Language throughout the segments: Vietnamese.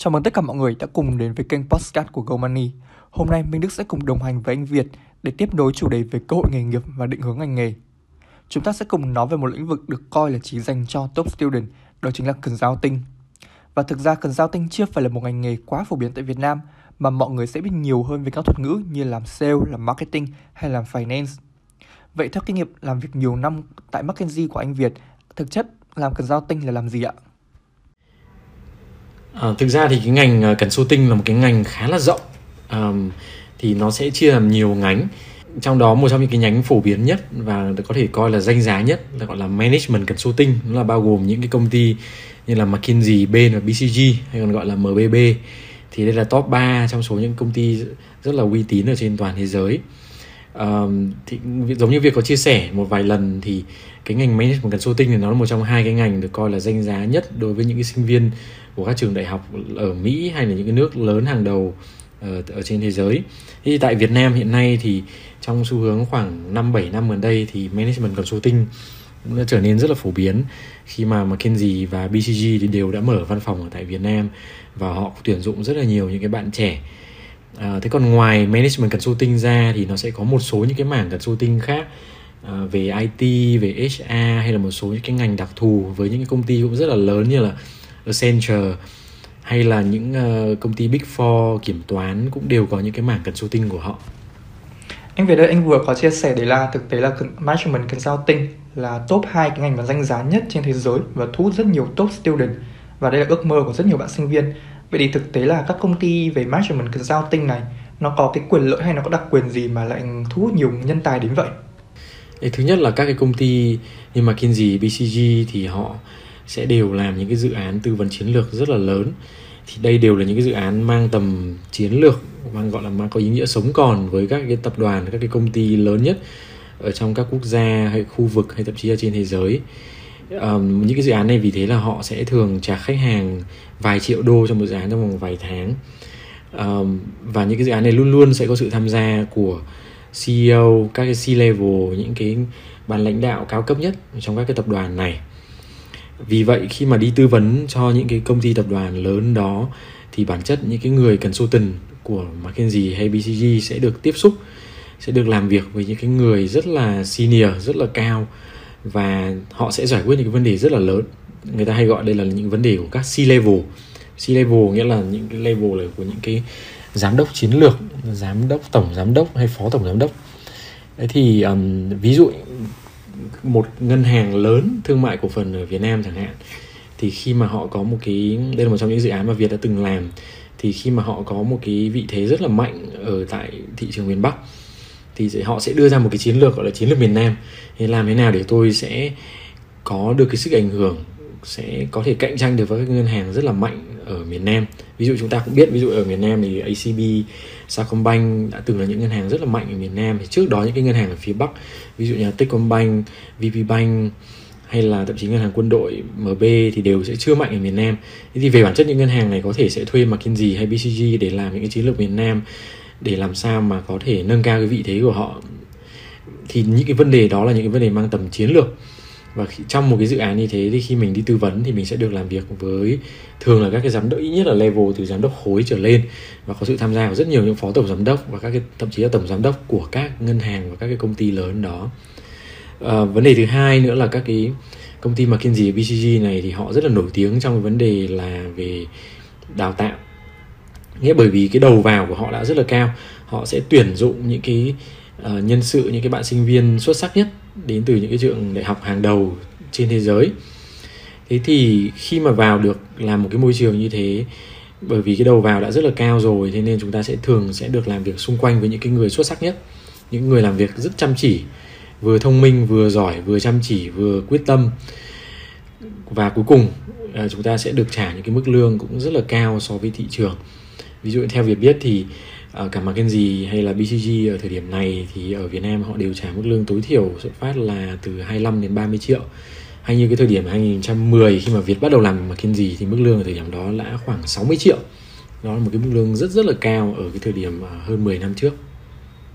Chào mừng tất cả mọi người đã cùng đến với kênh Podcast của GoMoney. Hôm nay Minh Đức sẽ cùng đồng hành với anh Việt để tiếp nối chủ đề về cơ hội nghề nghiệp và định hướng ngành nghề. Chúng ta sẽ cùng nói về một lĩnh vực được coi là chỉ dành cho top student, đó chính là consulting. Và thực ra consulting chưa phải là một ngành nghề quá phổ biến tại Việt Nam, mà mọi người sẽ biết nhiều hơn về các thuật ngữ như làm sale, làm marketing hay làm finance. Vậy theo kinh nghiệm làm việc nhiều năm tại McKinsey của anh Việt, thực chất làm consulting là làm gì ạ? À, thực ra thì cái ngành ờ, uh, consulting là một cái ngành khá là rộng. Um, thì nó sẽ chia làm nhiều nhánh. Trong đó một trong những cái nhánh phổ biến nhất và có thể coi là danh giá nhất là gọi là management consulting nó là bao gồm những cái công ty như là McKinsey, Bain và BCG hay còn gọi là MBB thì đây là top 3 trong số những công ty rất là uy tín ở trên toàn thế giới. Um, thì giống như việc có chia sẻ một vài lần thì cái ngành management consulting thì nó là một trong hai cái ngành được coi là danh giá nhất đối với những cái sinh viên của các trường đại học ở Mỹ hay là những cái nước lớn hàng đầu ở, ở trên thế giới. Thì tại Việt Nam hiện nay thì trong xu hướng khoảng 5 7 năm gần đây thì management consulting cũng đã trở nên rất là phổ biến khi mà McKinsey và BCG thì đều đã mở văn phòng ở tại Việt Nam và họ tuyển dụng rất là nhiều những cái bạn trẻ à, thế còn ngoài management consulting ra thì nó sẽ có một số những cái mảng consulting khác à, về IT về HR hay là một số những cái ngành đặc thù với những cái công ty cũng rất là lớn như là Accenture hay là những uh, công ty Big Four kiểm toán cũng đều có những cái mảng consulting của họ. Anh về đây anh vừa có chia sẻ đấy là thực tế là management consulting là top 2 cái ngành mà danh giá nhất trên thế giới và thu hút rất nhiều top student và đây là ước mơ của rất nhiều bạn sinh viên. Vậy thì thực tế là các công ty về management consulting này nó có cái quyền lợi hay nó có đặc quyền gì mà lại thu hút nhiều nhân tài đến vậy? Thứ nhất là các cái công ty như McKinsey, BCG thì họ sẽ đều làm những cái dự án tư vấn chiến lược rất là lớn. Thì đây đều là những cái dự án mang tầm chiến lược mang gọi là mang có ý nghĩa sống còn với các cái tập đoàn các cái công ty lớn nhất ở trong các quốc gia hay khu vực hay thậm chí là trên thế giới. Um, những cái dự án này vì thế là họ sẽ thường trả khách hàng vài triệu đô trong một dự án trong vòng vài tháng. Um, và những cái dự án này luôn luôn sẽ có sự tham gia của CEO các cái C-level những cái ban lãnh đạo cao cấp nhất trong các cái tập đoàn này vì vậy khi mà đi tư vấn cho những cái công ty tập đoàn lớn đó thì bản chất những cái người cần consultant của McKinsey hay BCG sẽ được tiếp xúc sẽ được làm việc với những cái người rất là senior rất là cao và họ sẽ giải quyết những cái vấn đề rất là lớn. Người ta hay gọi đây là những vấn đề của các C level C level nghĩa là những cái level là của những cái giám đốc chiến lược giám đốc tổng giám đốc hay phó tổng giám đốc. Đấy thì um, ví dụ một ngân hàng lớn thương mại cổ phần ở Việt Nam chẳng hạn, thì khi mà họ có một cái, đây là một trong những dự án mà Việt đã từng làm, thì khi mà họ có một cái vị thế rất là mạnh ở tại thị trường miền Bắc, thì họ sẽ đưa ra một cái chiến lược gọi là chiến lược miền Nam. Thì làm thế nào để tôi sẽ có được cái sức ảnh hưởng sẽ có thể cạnh tranh được với các ngân hàng rất là mạnh ở miền Nam ví dụ chúng ta cũng biết ví dụ ở miền Nam thì ACB Sacombank đã từng là những ngân hàng rất là mạnh ở miền Nam thì trước đó những cái ngân hàng ở phía Bắc ví dụ như là Techcombank, VPBank hay là thậm chí ngân hàng quân đội MB thì đều sẽ chưa mạnh ở miền Nam. Thế thì về bản chất những ngân hàng này có thể sẽ thuê McKinsey hay BCG để làm những cái chiến lược miền Nam để làm sao mà có thể nâng cao cái vị thế của họ. Thì những cái vấn đề đó là những cái vấn đề mang tầm chiến lược và khi, trong một cái dự án như thế thì khi mình đi tư vấn thì mình sẽ được làm việc với thường là các cái giám đốc ít nhất là level từ giám đốc khối trở lên. Và có sự tham gia của rất nhiều những phó tổng giám đốc và các cái thậm chí là tổng giám đốc của các ngân hàng và các cái công ty lớn đó. À, vấn đề thứ hai nữa là các cái công ty McKinsey BCG này thì họ rất là nổi tiếng trong cái vấn đề là về đào tạo. Nghĩa bởi vì cái đầu vào của họ đã rất là cao họ sẽ tuyển dụng những cái uh, nhân sự những cái bạn sinh viên xuất sắc nhất đến từ những cái trường đại học hàng đầu trên thế giới. Thế thì khi mà vào được làm một cái môi trường như thế, bởi vì cái đầu vào đã rất là cao rồi, thế nên chúng ta sẽ thường sẽ được làm việc xung quanh với những cái người xuất sắc nhất, những người làm việc rất chăm chỉ, vừa thông minh, vừa giỏi, vừa chăm chỉ, vừa quyết tâm. Và cuối cùng à, chúng ta sẽ được trả những cái mức lương cũng rất là cao so với thị trường. Ví dụ theo việc biết thì uh, cả McKinsey hay là BCG ở thời điểm này thì ở Việt Nam họ đều trả mức lương tối thiểu xuất phát là từ 25 đến 30 triệu. Hay như cái thời điểm 2010 khi mà Việt bắt đầu làm McKinsey thì mức lương ở thời điểm đó đã khoảng 60 triệu. Đó là một cái mức lương rất rất là cao ở cái thời điểm ờ, hơn 10 năm trước.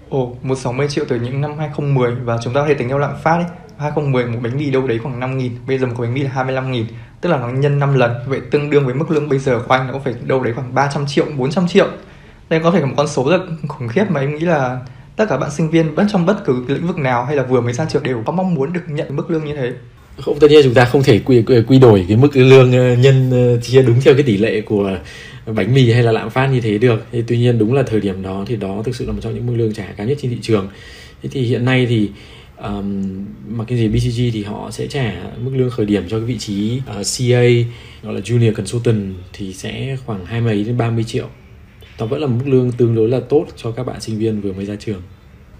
Ồ, một 60 triệu từ những năm 2010 và chúng ta có thể tính theo lạm phát ấy, 2010 một bánh mì đâu đấy khoảng 5 nghìn bây giờ một bánh mì là 25 nghìn. Tức là nó nhân 5 lần vậy tương đương với mức lương bây giờ của anh nó cũng phải đâu đấy khoảng 300 triệu 400 triệu đây có thể là một con số rất khủng khiếp mà em nghĩ là tất cả bạn sinh viên bất trong bất cứ lĩnh vực nào hay là vừa mới ra trường đều có mong muốn được nhận mức lương như thế. Không tất nhiên chúng ta không thể quy quy đổi cái mức lương ờ, nhân ờ, chia đúng theo cái tỷ lệ của bánh mì hay là lạm phát như thế được. Thì tuy nhiên đúng là thời điểm đó thì đó thực sự là một trong những mức lương trả cao nhất trên thị trường. Thế thì hiện nay thì um, mà cái gì BCG thì họ sẽ trả mức lương khởi điểm cho cái vị trí ờ, uh, CA gọi là Junior Consultant thì sẽ khoảng hai mấy đến 30 triệu nó vẫn là mức lương tương đối là tốt cho các bạn sinh viên vừa mới ra trường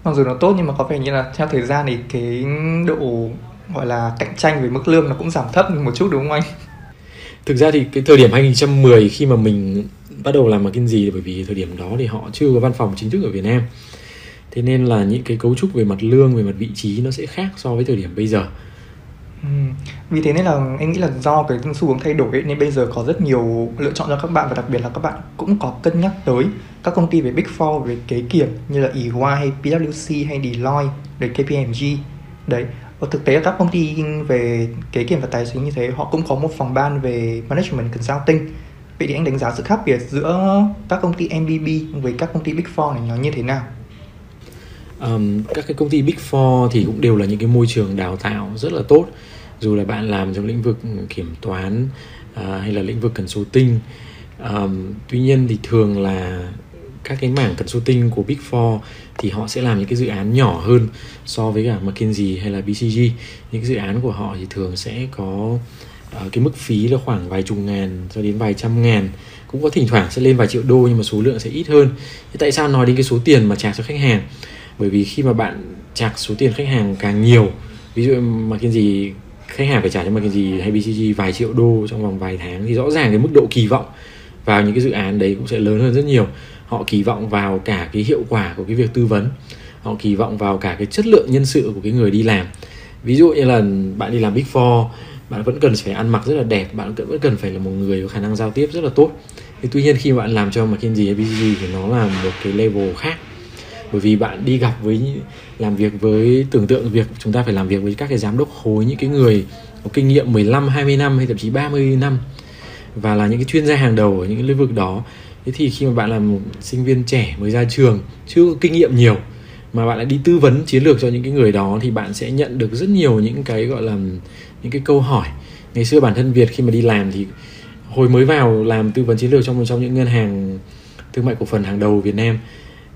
mặc dù nó tốt nhưng mà có vẻ như là theo thời gian thì cái độ gọi là cạnh tranh về mức lương nó cũng giảm thấp một chút đúng không anh? Thực ra thì cái thời điểm 2010 khi mà mình bắt đầu làm McKinsey bởi vì thời điểm đó thì họ chưa có văn phòng chính thức ở Việt Nam. Thế nên là những cái cấu trúc về mặt lương, về mặt vị trí nó sẽ khác so với thời điểm bây giờ. Ừ. Vì thế nên là em nghĩ là do cái xu hướng thay đổi ấy, nên bây giờ có rất nhiều lựa chọn cho các bạn và đặc biệt là các bạn cũng có cân nhắc tới các công ty về Big Four về kế kiểm như là EY hay PwC hay Deloitte, rồi KPMG. Đấy, và thực tế các công ty về kế kiểm và tài chính như thế họ cũng có một phòng ban về management consulting vậy thì anh đánh giá sự khác biệt giữa các công ty MBB với các công ty Big Four này nó như thế nào? Um, các cái công ty Big Four thì cũng đều là những cái môi trường đào tạo rất là tốt dù là bạn làm trong lĩnh vực kiểm toán uh, hay là lĩnh vực consulting um, tuy nhiên thì thường là các cái mảng consulting của Big Four thì họ sẽ làm những cái dự án nhỏ hơn so với cả McKinsey hay là BCG những cái dự án của họ thì thường sẽ có uh, cái mức phí là khoảng vài chục ngàn cho đến vài trăm ngàn. Cũng có thỉnh thoảng sẽ lên vài triệu đô nhưng mà số lượng sẽ ít hơn. Thế tại sao nói đến cái số tiền mà trả cho khách hàng? Bởi vì khi mà bạn trả số tiền khách hàng càng nhiều ví dụ McKinsey khách hàng phải trả cho McKinsey hay BCG vài triệu đô trong vòng vài tháng thì rõ ràng cái mức độ kỳ vọng vào những cái dự án đấy cũng sẽ lớn hơn rất nhiều. Họ kỳ vọng vào cả cái hiệu quả của cái việc tư vấn, họ kỳ vọng vào cả cái chất lượng nhân sự của cái người đi làm. Ví dụ như là bạn đi làm big four, bạn vẫn cần phải ăn mặc rất là đẹp, bạn vẫn cần phải là một người có khả năng giao tiếp rất là tốt. Thì tuy nhiên khi bạn làm cho McKinsey hay BCG thì nó là một cái level khác bởi vì bạn đi gặp với làm việc với tưởng tượng việc chúng ta phải làm việc với các cái giám đốc khối những cái người có kinh nghiệm 15, 20 năm hay thậm chí 30 năm và là những cái chuyên gia hàng đầu ở những cái lĩnh vực đó. Thế thì khi mà bạn là một sinh viên trẻ mới ra trường chưa có kinh nghiệm nhiều mà bạn lại đi tư vấn chiến lược cho những cái người đó thì bạn sẽ nhận được rất nhiều những cái gọi là những cái câu hỏi. Ngày xưa bản thân Việt khi mà đi làm thì hồi mới vào làm tư vấn chiến lược trong một trong những ngân hàng thương mại cổ phần hàng đầu Việt Nam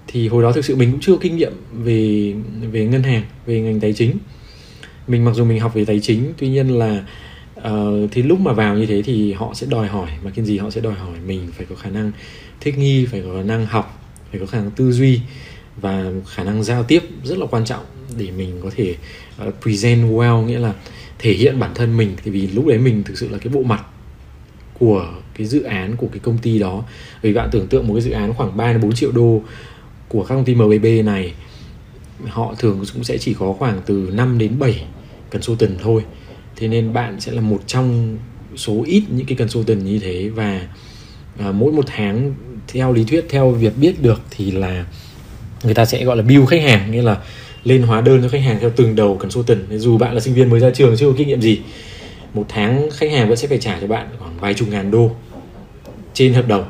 thì hồi đó thực sự mình cũng chưa kinh nghiệm về về ngân hàng về ngành tài chính. Mình mặc dù mình học về tài chính tuy nhiên là uh, thì lúc mà vào như thế thì họ sẽ đòi hỏi mà cái gì họ sẽ đòi hỏi? Mình phải có khả năng thích nghi phải có khả năng học phải có khả năng tư duy và khả năng giao tiếp rất là quan trọng để mình có thể uh, present well nghĩa là thể hiện bản thân mình. Thì vì lúc đấy mình thực sự là cái bộ mặt của cái dự án của cái công ty đó. Vì bạn tưởng tượng một cái dự án khoảng 3 đến 4 triệu đô của các công ty MBB này họ thường cũng sẽ chỉ có khoảng từ 5 đến 7 consultant thôi. Thế nên bạn sẽ là một trong số ít những cái consultant như thế và à, mỗi một tháng theo lý thuyết theo việc biết được thì là người ta sẽ gọi là bill khách hàng nghĩa là lên hóa đơn cho khách hàng theo từng đầu consultant. Dù bạn là sinh viên mới ra trường chưa có kinh nghiệm gì một tháng khách hàng vẫn sẽ phải trả cho bạn khoảng vài chục ngàn đô trên hợp đồng.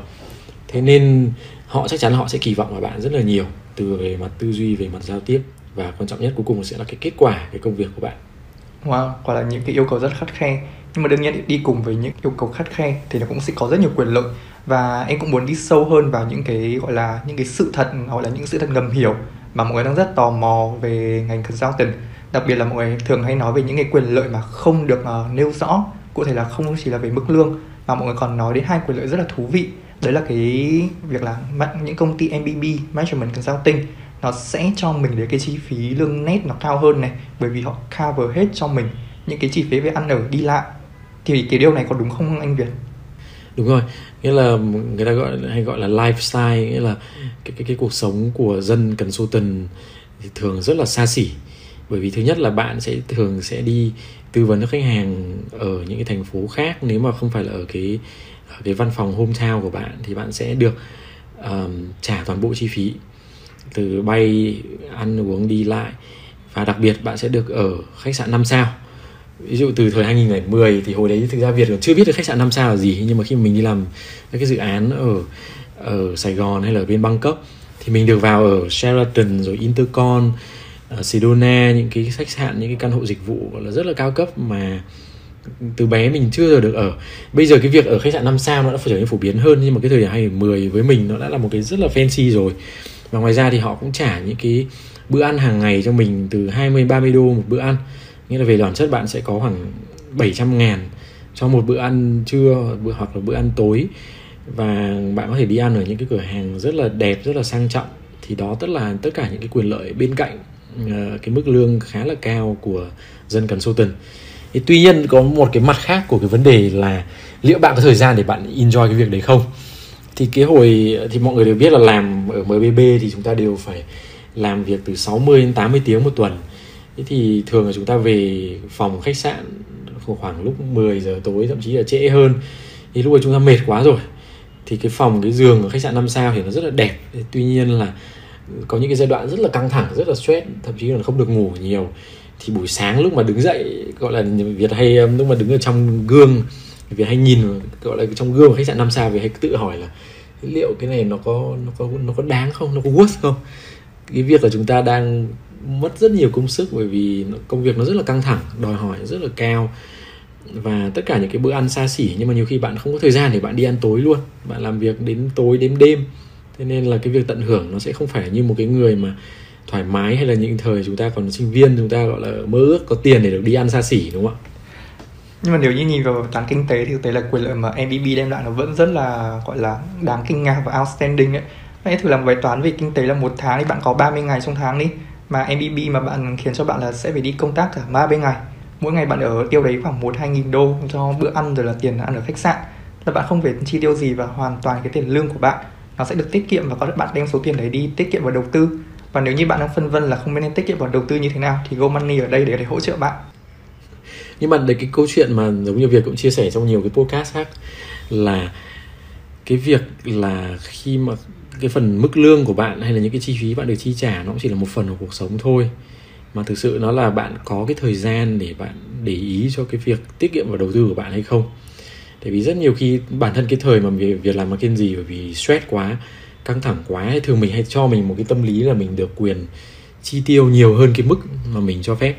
Thế nên họ chắc chắn là họ sẽ kỳ vọng vào bạn rất là nhiều từ về mặt tư duy về mặt giao tiếp và quan trọng nhất cuối cùng sẽ là cái kết quả cái công việc của bạn. Wow, quả là những cái yêu cầu rất khắt khe. Nhưng mà đương nhiên đi cùng với những yêu cầu khắt khe thì nó cũng sẽ có rất nhiều quyền lợi. Và em cũng muốn đi sâu hơn vào những cái gọi là những cái sự thật hoặc là những sự thật ngầm hiểu mà mọi người đang rất tò mò về ngành consulting đặc biệt là mọi người thường hay nói về những cái quyền lợi mà không được uh, nêu rõ cụ thể là không chỉ là về mức lương mà mọi người còn nói đến hai quyền lợi rất là thú vị đấy là cái việc là những công ty MBB Management Consulting nó sẽ cho mình được cái chi phí lương net nó cao hơn này bởi vì họ cover hết cho mình những cái chi phí về ăn ở đi lại. Thì cái điều này có đúng không anh Việt? Đúng rồi, nghĩa là người ta gọi hay gọi là lifestyle nghĩa là cái cái cái cuộc sống của dân consultant thì thường rất là xa xỉ. Bởi vì thứ nhất là bạn sẽ thường sẽ đi tư vấn cho khách hàng ở những cái thành phố khác nếu mà không phải là ở cái cái văn phòng hometown của bạn thì bạn sẽ được um, trả toàn bộ chi phí. Từ bay ăn uống đi lại. Và đặc biệt bạn sẽ được ở khách sạn 5 sao. Ví dụ từ thời 2010 thì hồi đấy thực ra Việt còn chưa biết được khách sạn 5 sao là gì. Nhưng mà khi mình đi làm các cái dự án ở ở Sài Gòn hay là ở bên Bangkok thì mình được vào ở Sheraton rồi Intercon uh, Sedona những cái khách sạn những cái căn hộ dịch vụ là rất là cao cấp mà từ bé mình chưa giờ được ở. Bây giờ cái việc ở khách sạn 5 sao nó đã trở nên phổ biến hơn nhưng mà cái thời điểm 2010 với mình nó đã là một cái rất là fancy rồi. Và ngoài ra thì họ cũng trả những cái bữa ăn hàng ngày cho mình từ 20 30 đô một bữa ăn. Nghĩa là về đoàn chất bạn sẽ có khoảng 700 ngàn cho một bữa ăn trưa bữa hoặc là bữa ăn tối. Và bạn có thể đi ăn ở những cái cửa hàng rất là đẹp rất là sang trọng. Thì đó tất là tất cả những cái quyền lợi bên cạnh uh, cái mức lương khá là cao của dân consultant Thế tuy nhiên có một cái mặt khác của cái vấn đề là liệu bạn có thời gian để bạn enjoy cái việc đấy không? Thì cái hồi, thì mọi người đều biết là làm ở MBB thì chúng ta đều phải làm việc từ 60 đến 80 tiếng một tuần. Thế thì thường là chúng ta về phòng khách sạn khoảng lúc 10 giờ tối, thậm chí là trễ hơn. Thì lúc ấy chúng ta mệt quá rồi. Thì cái phòng, cái giường ở khách sạn 5 sao thì nó rất là đẹp. Tuy nhiên là có những cái giai đoạn rất là căng thẳng, rất là stress, thậm chí là không được ngủ nhiều thì buổi sáng lúc mà đứng dậy, gọi là việt hay um, lúc mà đứng ở trong gương, việt hay nhìn, gọi là trong gương khách sạn năm sao, việt hay tự hỏi là, liệu cái này nó có nó có nó có đáng không? Nó có worth không? Cái việc là chúng ta đang mất rất nhiều công sức bởi vì công việc nó rất là căng thẳng, đòi hỏi rất là cao. Và tất cả những cái bữa ăn xa xỉ, nhưng mà nhiều khi bạn không có thời gian để bạn đi ăn tối luôn. Bạn làm việc đến tối, đến đêm. Thế nên là cái việc tận hưởng nó sẽ không phải như một cái người mà thoải mái hay là những thời chúng ta còn sinh viên, chúng ta gọi là mơ ước có tiền để được đi ăn xa xỉ, đúng không ạ? Nhưng mà nếu như nhìn vào toán kinh tế thì thực tế là quyền lợi mà MBB đem lại nó vẫn rất là, gọi là, đáng kinh ngạc và outstanding ấy. Hãy thử làm bài toán về kinh tế là một tháng thì bạn có 30 ngày trong tháng đi, mà MBB mà bạn khiến cho bạn là sẽ phải đi công tác cả 30 ngày. Mỗi ngày bạn ở tiêu đấy khoảng một, hai nghìn đô cho bữa ăn rồi là tiền ăn ở khách sạn. Là bạn không phải chi tiêu gì và hoàn toàn cái tiền lương của bạn. Nó sẽ được tiết kiệm và có bạn đem số tiền đấy đi tiết kiệm và đầu tư và nếu như bạn đang phân vân là không biết nên tiết kiệm vào đầu tư như thế nào thì GoMoney ở đây để, để hỗ trợ bạn. Nhưng mà đấy cái câu chuyện mà giống như việc cũng chia sẻ trong nhiều cái podcast khác là cái việc là khi mà cái phần mức lương của bạn hay là những cái chi phí bạn được chi trả nó cũng chỉ là một phần của cuộc sống thôi. Mà thực sự nó là bạn có cái thời gian để bạn để ý cho cái việc tiết kiệm và đầu tư của bạn hay không. Tại vì rất nhiều khi bản thân cái thời mà việc, việc làm marketing bởi vì stress quá căng thẳng quá hay thường mình hay cho mình một cái tâm lý là mình được quyền chi tiêu nhiều hơn cái mức mà mình cho phép.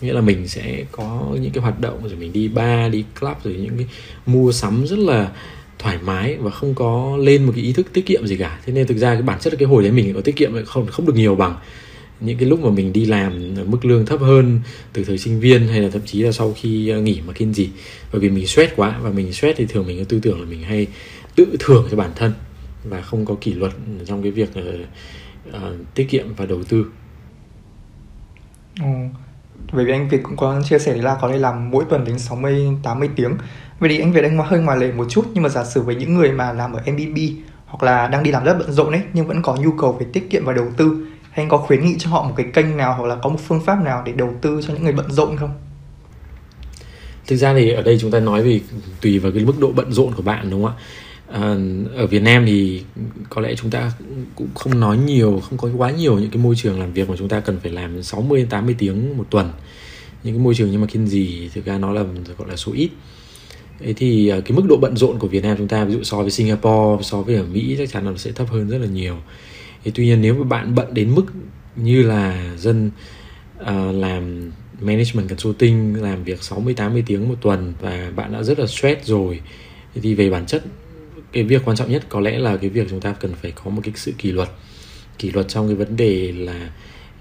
Nghĩa là mình sẽ có những cái hoạt động, rồi mình đi bar, đi club, rồi những cái mua sắm rất là thoải mái và không có lên một cái ý thức tiết kiệm gì cả. Thế nên thực ra cái bản chất là cái hồi đấy mình có tiết kiệm không không được nhiều bằng những cái lúc mà mình đi làm mức lương thấp hơn từ thời sinh viên hay là thậm chí là sau khi ờ, nghỉ mà kiên gì bởi vì mình stress quá và mình stress thì thường mình có tư tưởng là mình hay tự thưởng cho bản thân và không có kỷ luật trong cái việc uh, tiết kiệm và đầu tư. Ừ. Bởi vì anh Việt cũng có chia sẻ là có thể làm mỗi tuần đến 60 80 tiếng. Vậy thì anh Việt anh hơi ngoài lề một chút nhưng mà giả sử với những người mà làm ở MBB hoặc là đang đi làm rất bận rộn ấy nhưng vẫn có nhu cầu về tiết kiệm và đầu tư anh có khuyến nghị cho họ một cái kênh nào hoặc là có một phương pháp nào để đầu tư cho những người bận rộn không? Thực ra thì ở đây chúng ta nói về tùy vào cái mức độ bận rộn của bạn đúng không ạ? À, ở Việt Nam thì có lẽ chúng ta cũng không nói nhiều, không có quá nhiều những cái môi trường làm việc mà chúng ta cần phải làm 60 80 tiếng một tuần. Những cái môi trường như mà McKinsey thực ra nó là gọi là số ít. Thế thì à, cái mức độ bận rộn của Việt Nam chúng ta ví dụ so với Singapore, so với ở Mỹ chắc chắn là nó sẽ thấp hơn rất là nhiều thì tuy nhiên nếu mà bạn bận đến mức như là dân uh, làm management consulting làm việc 60 80 tiếng một tuần và bạn đã rất là stress rồi thì về bản chất cái việc quan trọng nhất có lẽ là cái việc chúng ta cần phải có một cái sự kỷ luật kỷ luật trong cái vấn đề là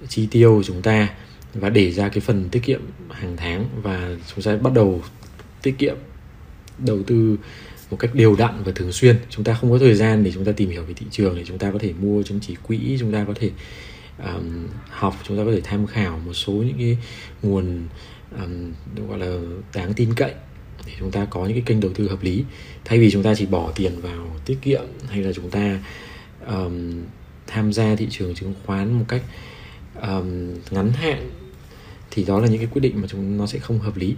chi tiêu của chúng ta và để ra cái phần tiết kiệm hàng tháng và chúng ta bắt đầu tiết kiệm đầu tư một cách đều đặn và thường xuyên. Chúng ta không có thời gian để chúng ta tìm hiểu về thị trường để chúng ta có thể mua chứng chỉ quỹ chúng ta có thể um, học chúng ta có thể tham khảo một số những cái nguồn um, gọi là đáng tin cậy để chúng ta có những cái kênh đầu tư hợp lý. Thay vì chúng ta chỉ bỏ tiền vào tiết kiệm hay là chúng ta um, tham gia thị trường chứng khoán một cách um, ngắn hạn thì đó là những cái quyết định mà chúng nó sẽ không hợp lý.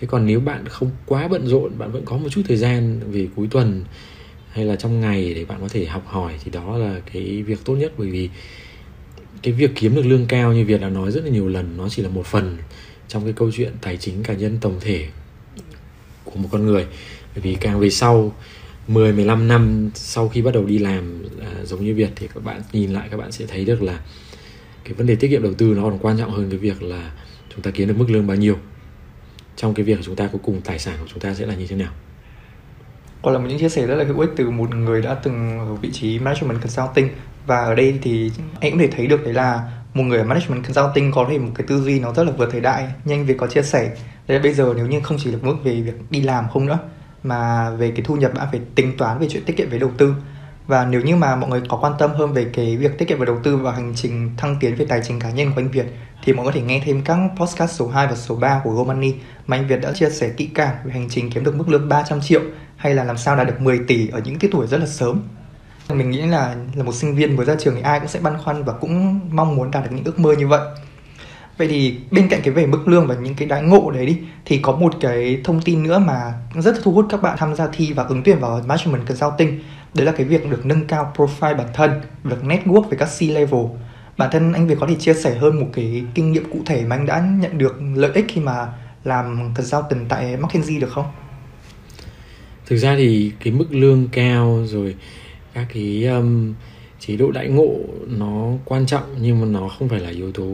Thế còn nếu bạn không quá bận rộn bạn vẫn có một chút thời gian về cuối tuần hay là trong ngày để bạn có thể học hỏi thì đó là cái việc tốt nhất. Bởi vì cái việc kiếm được lương cao như Việt đã nói rất là nhiều lần nó chỉ là một phần trong cái câu chuyện tài chính cá nhân tổng thể của một con người. Bởi vì càng về sau 10 15 năm sau khi bắt đầu đi làm à, giống như Việt thì các bạn nhìn lại các bạn sẽ thấy được là cái vấn đề tiết kiệm đầu tư nó còn quan trọng hơn cái việc là chúng ta kiếm được mức lương bao nhiêu. Trong cái việc chúng ta cuối cùng tài sản của chúng ta sẽ là như thế nào. Còn là một những chia sẻ rất là hữu ích từ một người đã từng ở vị trí management consulting. Và ở đây thì anh cũng thể thấy được đấy là một người ở management consulting có thể một cái tư duy nó rất là vượt thời đại. Như anh Việt có chia sẻ đấy bây giờ nếu như không chỉ được mức về việc đi làm không nữa, mà về cái thu nhập bạn phải tính toán về chuyện tiết kiệm với đầu tư và nếu như mà mọi người có quan tâm hơn về cái việc tiết kiệm và đầu tư và hành trình thăng tiến về tài chính cá nhân của anh Việt, thì mọi người có thể nghe thêm các podcast số 2 và số 3 của GoMoney mà anh Việt đã chia sẻ kỹ càng về hành trình kiếm được mức lương 300 triệu hay là làm sao đạt được 10 tỷ ở những cái tuổi rất là sớm. Mình nghĩ là là một sinh viên mới ra trường thì ai cũng sẽ băn khoăn và cũng mong muốn đạt được những ước mơ như vậy. Vậy thì bên cạnh cái về mức lương và những cái đãi ngộ đấy đi thì có một cái thông tin nữa mà rất thu hút các bạn tham gia thi và ứng tuyển vào Management Consulting đấy là cái việc được nâng cao profile bản thân, được network với các C-level. Bản thân anh Việt có thể chia sẻ hơn một cái kinh nghiệm cụ thể mà anh đã nhận được lợi ích khi mà làm consultant tại McKinsey được không? Thực ra thì cái mức lương cao rồi các cái um, chế độ đãi ngộ nó quan trọng nhưng mà nó không phải là yếu tố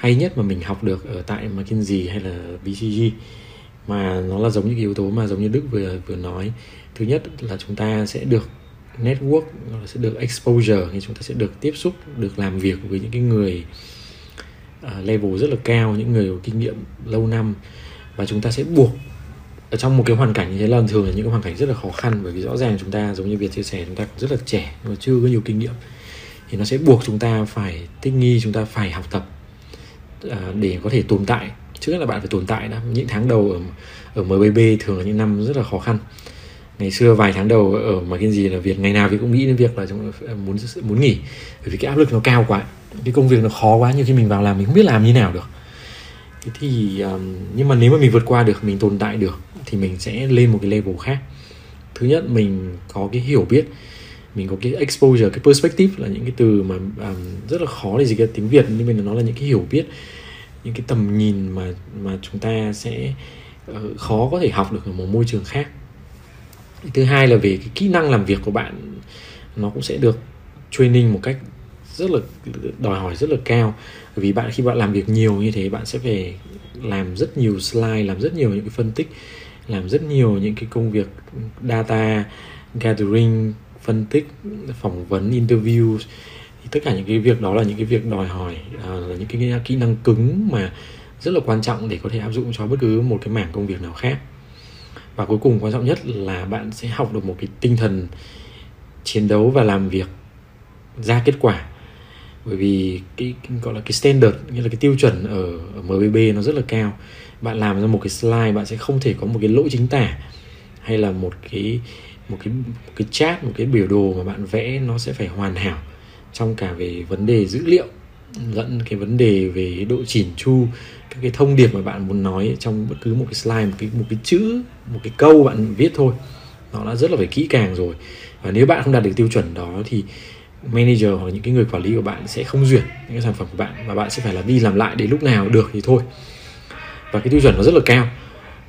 hay nhất mà mình học được ở tại McKinsey hay là BCG mà nó là giống như yếu tố mà giống như Đức vừa vừa nói. Thứ nhất là chúng ta sẽ được network sẽ được exposure thì chúng ta sẽ được tiếp xúc được làm việc với những cái người uh, level rất là cao những người có kinh nghiệm lâu năm. Và chúng ta sẽ buộc ở trong một cái hoàn cảnh như thế là thường là những cái hoàn cảnh rất là khó khăn bởi vì rõ ràng chúng ta giống như việc chia sẻ chúng ta cũng rất là trẻ và chưa có nhiều kinh nghiệm. Thì nó sẽ buộc chúng ta phải thích nghi chúng ta phải học tập. À, để có thể tồn tại. Trước hết là bạn phải tồn tại đã. Những tháng đầu ở ở MBB thường là những năm rất là khó khăn. Ngày xưa vài tháng đầu ở mà cái gì là việc ngày nào thì cũng nghĩ đến việc là chúng muốn muốn nghỉ. Bởi vì cái áp lực nó cao quá. Cái công việc nó khó quá như khi mình vào làm mình không biết làm như nào được. Thế thì nhưng mà nếu mà mình vượt qua được, mình tồn tại được, thì mình sẽ lên một cái level khác. Thứ nhất, mình có cái hiểu biết mình có cái exposure cái perspective là những cái từ mà um, rất là khó để dịch ra tiếng việt nhưng mà nó là những cái hiểu biết những cái tầm nhìn mà mà chúng ta sẽ uh, khó có thể học được ở một môi trường khác. Thứ hai là về cái kỹ năng làm việc của bạn nó cũng sẽ được training một cách rất là đòi hỏi rất là cao. Bởi vì bạn khi bạn làm việc nhiều như thế bạn sẽ phải làm rất nhiều slide làm rất nhiều những cái phân tích làm rất nhiều những cái công việc data gathering phân tích phỏng vấn interview. Thì tất cả những cái việc đó là những cái việc đòi hỏi à, là những cái kỹ năng cứng mà rất là quan trọng để có thể áp dụng cho bất cứ một cái mảng công việc nào khác. Và cuối cùng quan trọng nhất là bạn sẽ học được một cái tinh thần chiến đấu và làm việc ra kết quả. Bởi vì cái, cái gọi là cái standard như là cái tiêu chuẩn ở, ở MBB nó rất là cao. Bạn làm ra một cái slide bạn sẽ không thể có một cái lỗi chính tả hay là một cái một cái một cái chat, một cái biểu đồ mà bạn vẽ nó sẽ phải hoàn hảo trong cả về vấn đề dữ liệu, lẫn cái vấn đề về độ chỉn chu, các cái thông điệp mà bạn muốn nói trong bất cứ một cái slide, một cái một cái chữ, một cái câu bạn viết thôi. Nó đã rất là phải kỹ càng rồi. Và nếu bạn không đạt được tiêu chuẩn đó thì manager hoặc những cái người quản lý của bạn sẽ không duyệt những cái sản phẩm của bạn và bạn sẽ phải là đi làm lại đến lúc nào được thì thôi. Và cái tiêu chuẩn nó rất là cao.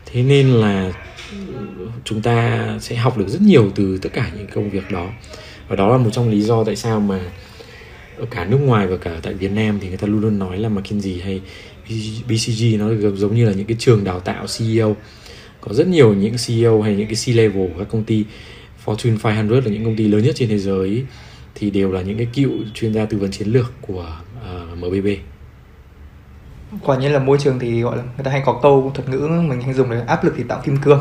Thế nên là chúng ta sẽ học được rất nhiều từ tất cả những công việc đó. Và đó là một trong lý do tại sao mà ở cả nước ngoài và cả tại Việt Nam thì người ta luôn luôn nói là McKinsey hay BCG nó giống như là những cái trường đào tạo CEO có rất nhiều những CEO hay những cái C-level của các công ty Fortune 500 là những công ty lớn nhất trên thế giới thì đều là những cái cựu chuyên gia tư vấn chiến lược của ờ, uh, MBB quả nhiên là môi trường thì gọi là người ta hay có câu thuật ngữ mình hay dùng là áp lực thì tạo kim cương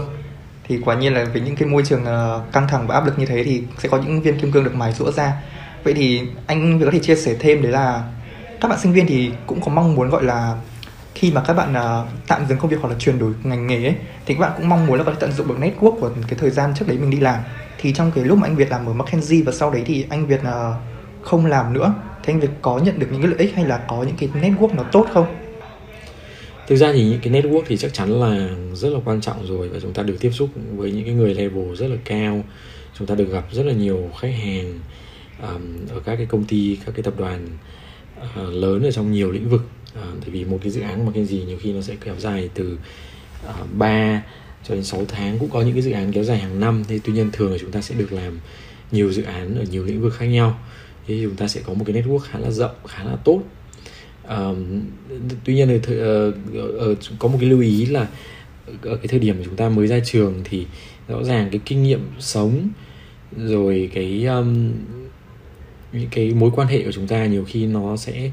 thì quả nhiên là với những cái môi trường ờ, căng thẳng và áp lực như thế thì sẽ có những viên kim cương được mài rũa ra vậy thì anh có thể chia sẻ thêm đấy là các bạn sinh viên thì cũng có mong muốn gọi là khi mà các bạn uh, tạm dừng công việc hoặc là chuyển đổi ngành nghề ấy, thì các bạn cũng mong muốn là có thể tận dụng được network của cái thời gian trước đấy mình đi làm thì trong cái lúc mà anh Việt làm ở McKinsey và sau đấy thì anh Việt uh, không làm nữa thì anh Việt có nhận được những cái lợi ích hay là có những cái network nó tốt không? Thực ra thì những cái network thì chắc chắn là rất là quan trọng rồi và chúng ta được tiếp xúc với những cái người level rất là cao. Chúng ta được gặp rất là nhiều khách hàng um, ở các cái công ty các cái tập đoàn uh, lớn ở trong nhiều lĩnh vực. Uh, tại vì một cái dự án mà cái gì nhiều khi nó sẽ kéo dài từ ờ, uh, 3 cho đến 6 tháng cũng có những cái dự án kéo dài hàng năm. Thế tuy nhiên thường là chúng ta sẽ được làm nhiều dự án ở nhiều lĩnh vực khác nhau. Thế chúng ta sẽ có một cái network khá là rộng khá là tốt um, tuy nhiên thì uh, uh, có một cái lưu ý là ở cái thời điểm mà chúng ta mới ra trường thì rõ ràng cái kinh nghiệm sống rồi cái um, những cái mối quan hệ của chúng ta nhiều khi nó sẽ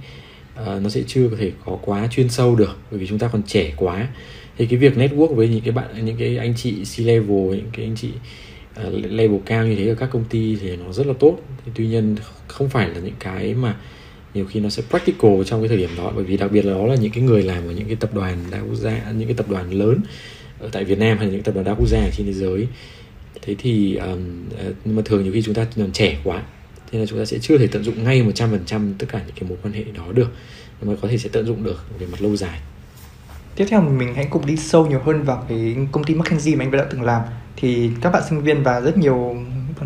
uh, nó sẽ chưa có thể có quá chuyên sâu được bởi vì chúng ta còn trẻ quá. Thì cái việc network với những cái bạn những cái anh chị C level những cái anh chị uh, level cao như thế ở các công ty thì nó rất là tốt. Thì tuy nhiên không phải là những cái mà nhiều khi nó sẽ practical trong cái thời điểm đó bởi vì đặc biệt là đó là những cái người làm ở những cái tập đoàn đa quốc gia những cái tập đoàn lớn ở tại Việt Nam hay những tập đoàn đa quốc gia trên thế giới. Thế thì um, nhưng mà thường nhiều khi chúng ta còn trẻ quá thế là chúng ta sẽ chưa thể tận dụng ngay 100% tất cả những cái mối quan hệ đó được nhưng mà có thể sẽ tận dụng được về mặt lâu dài. Tiếp theo mình hãy cùng đi sâu nhiều hơn vào cái công ty McKinsey mà anh đã từng làm thì các bạn sinh viên và rất nhiều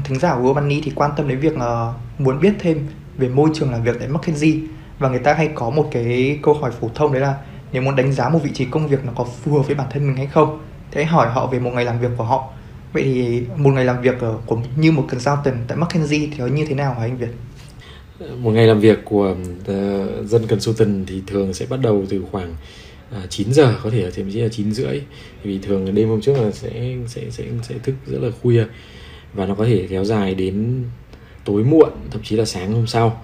thính giả của Money thì quan tâm đến việc uh, muốn biết thêm về môi trường làm việc tại McKinsey. Và người ta hay có một cái câu hỏi phổ thông đấy là nếu muốn đánh giá một vị trí công việc nó có phù hợp với bản thân mình hay không thì hãy hỏi họ về một ngày làm việc của họ. Vậy thì một ngày làm việc ở của như một consultant tại McKinsey thì nó như thế nào hả anh Việt? Một ngày làm việc của uh, dân consultant thì thường sẽ bắt đầu từ khoảng à, uh, 9 giờ có thể thậm chí là 9 rưỡi. Vì thường đêm hôm trước là sẽ sẽ sẽ sẽ thức rất là khuya. Và nó có thể kéo dài đến tối muộn thậm chí là sáng hôm sau.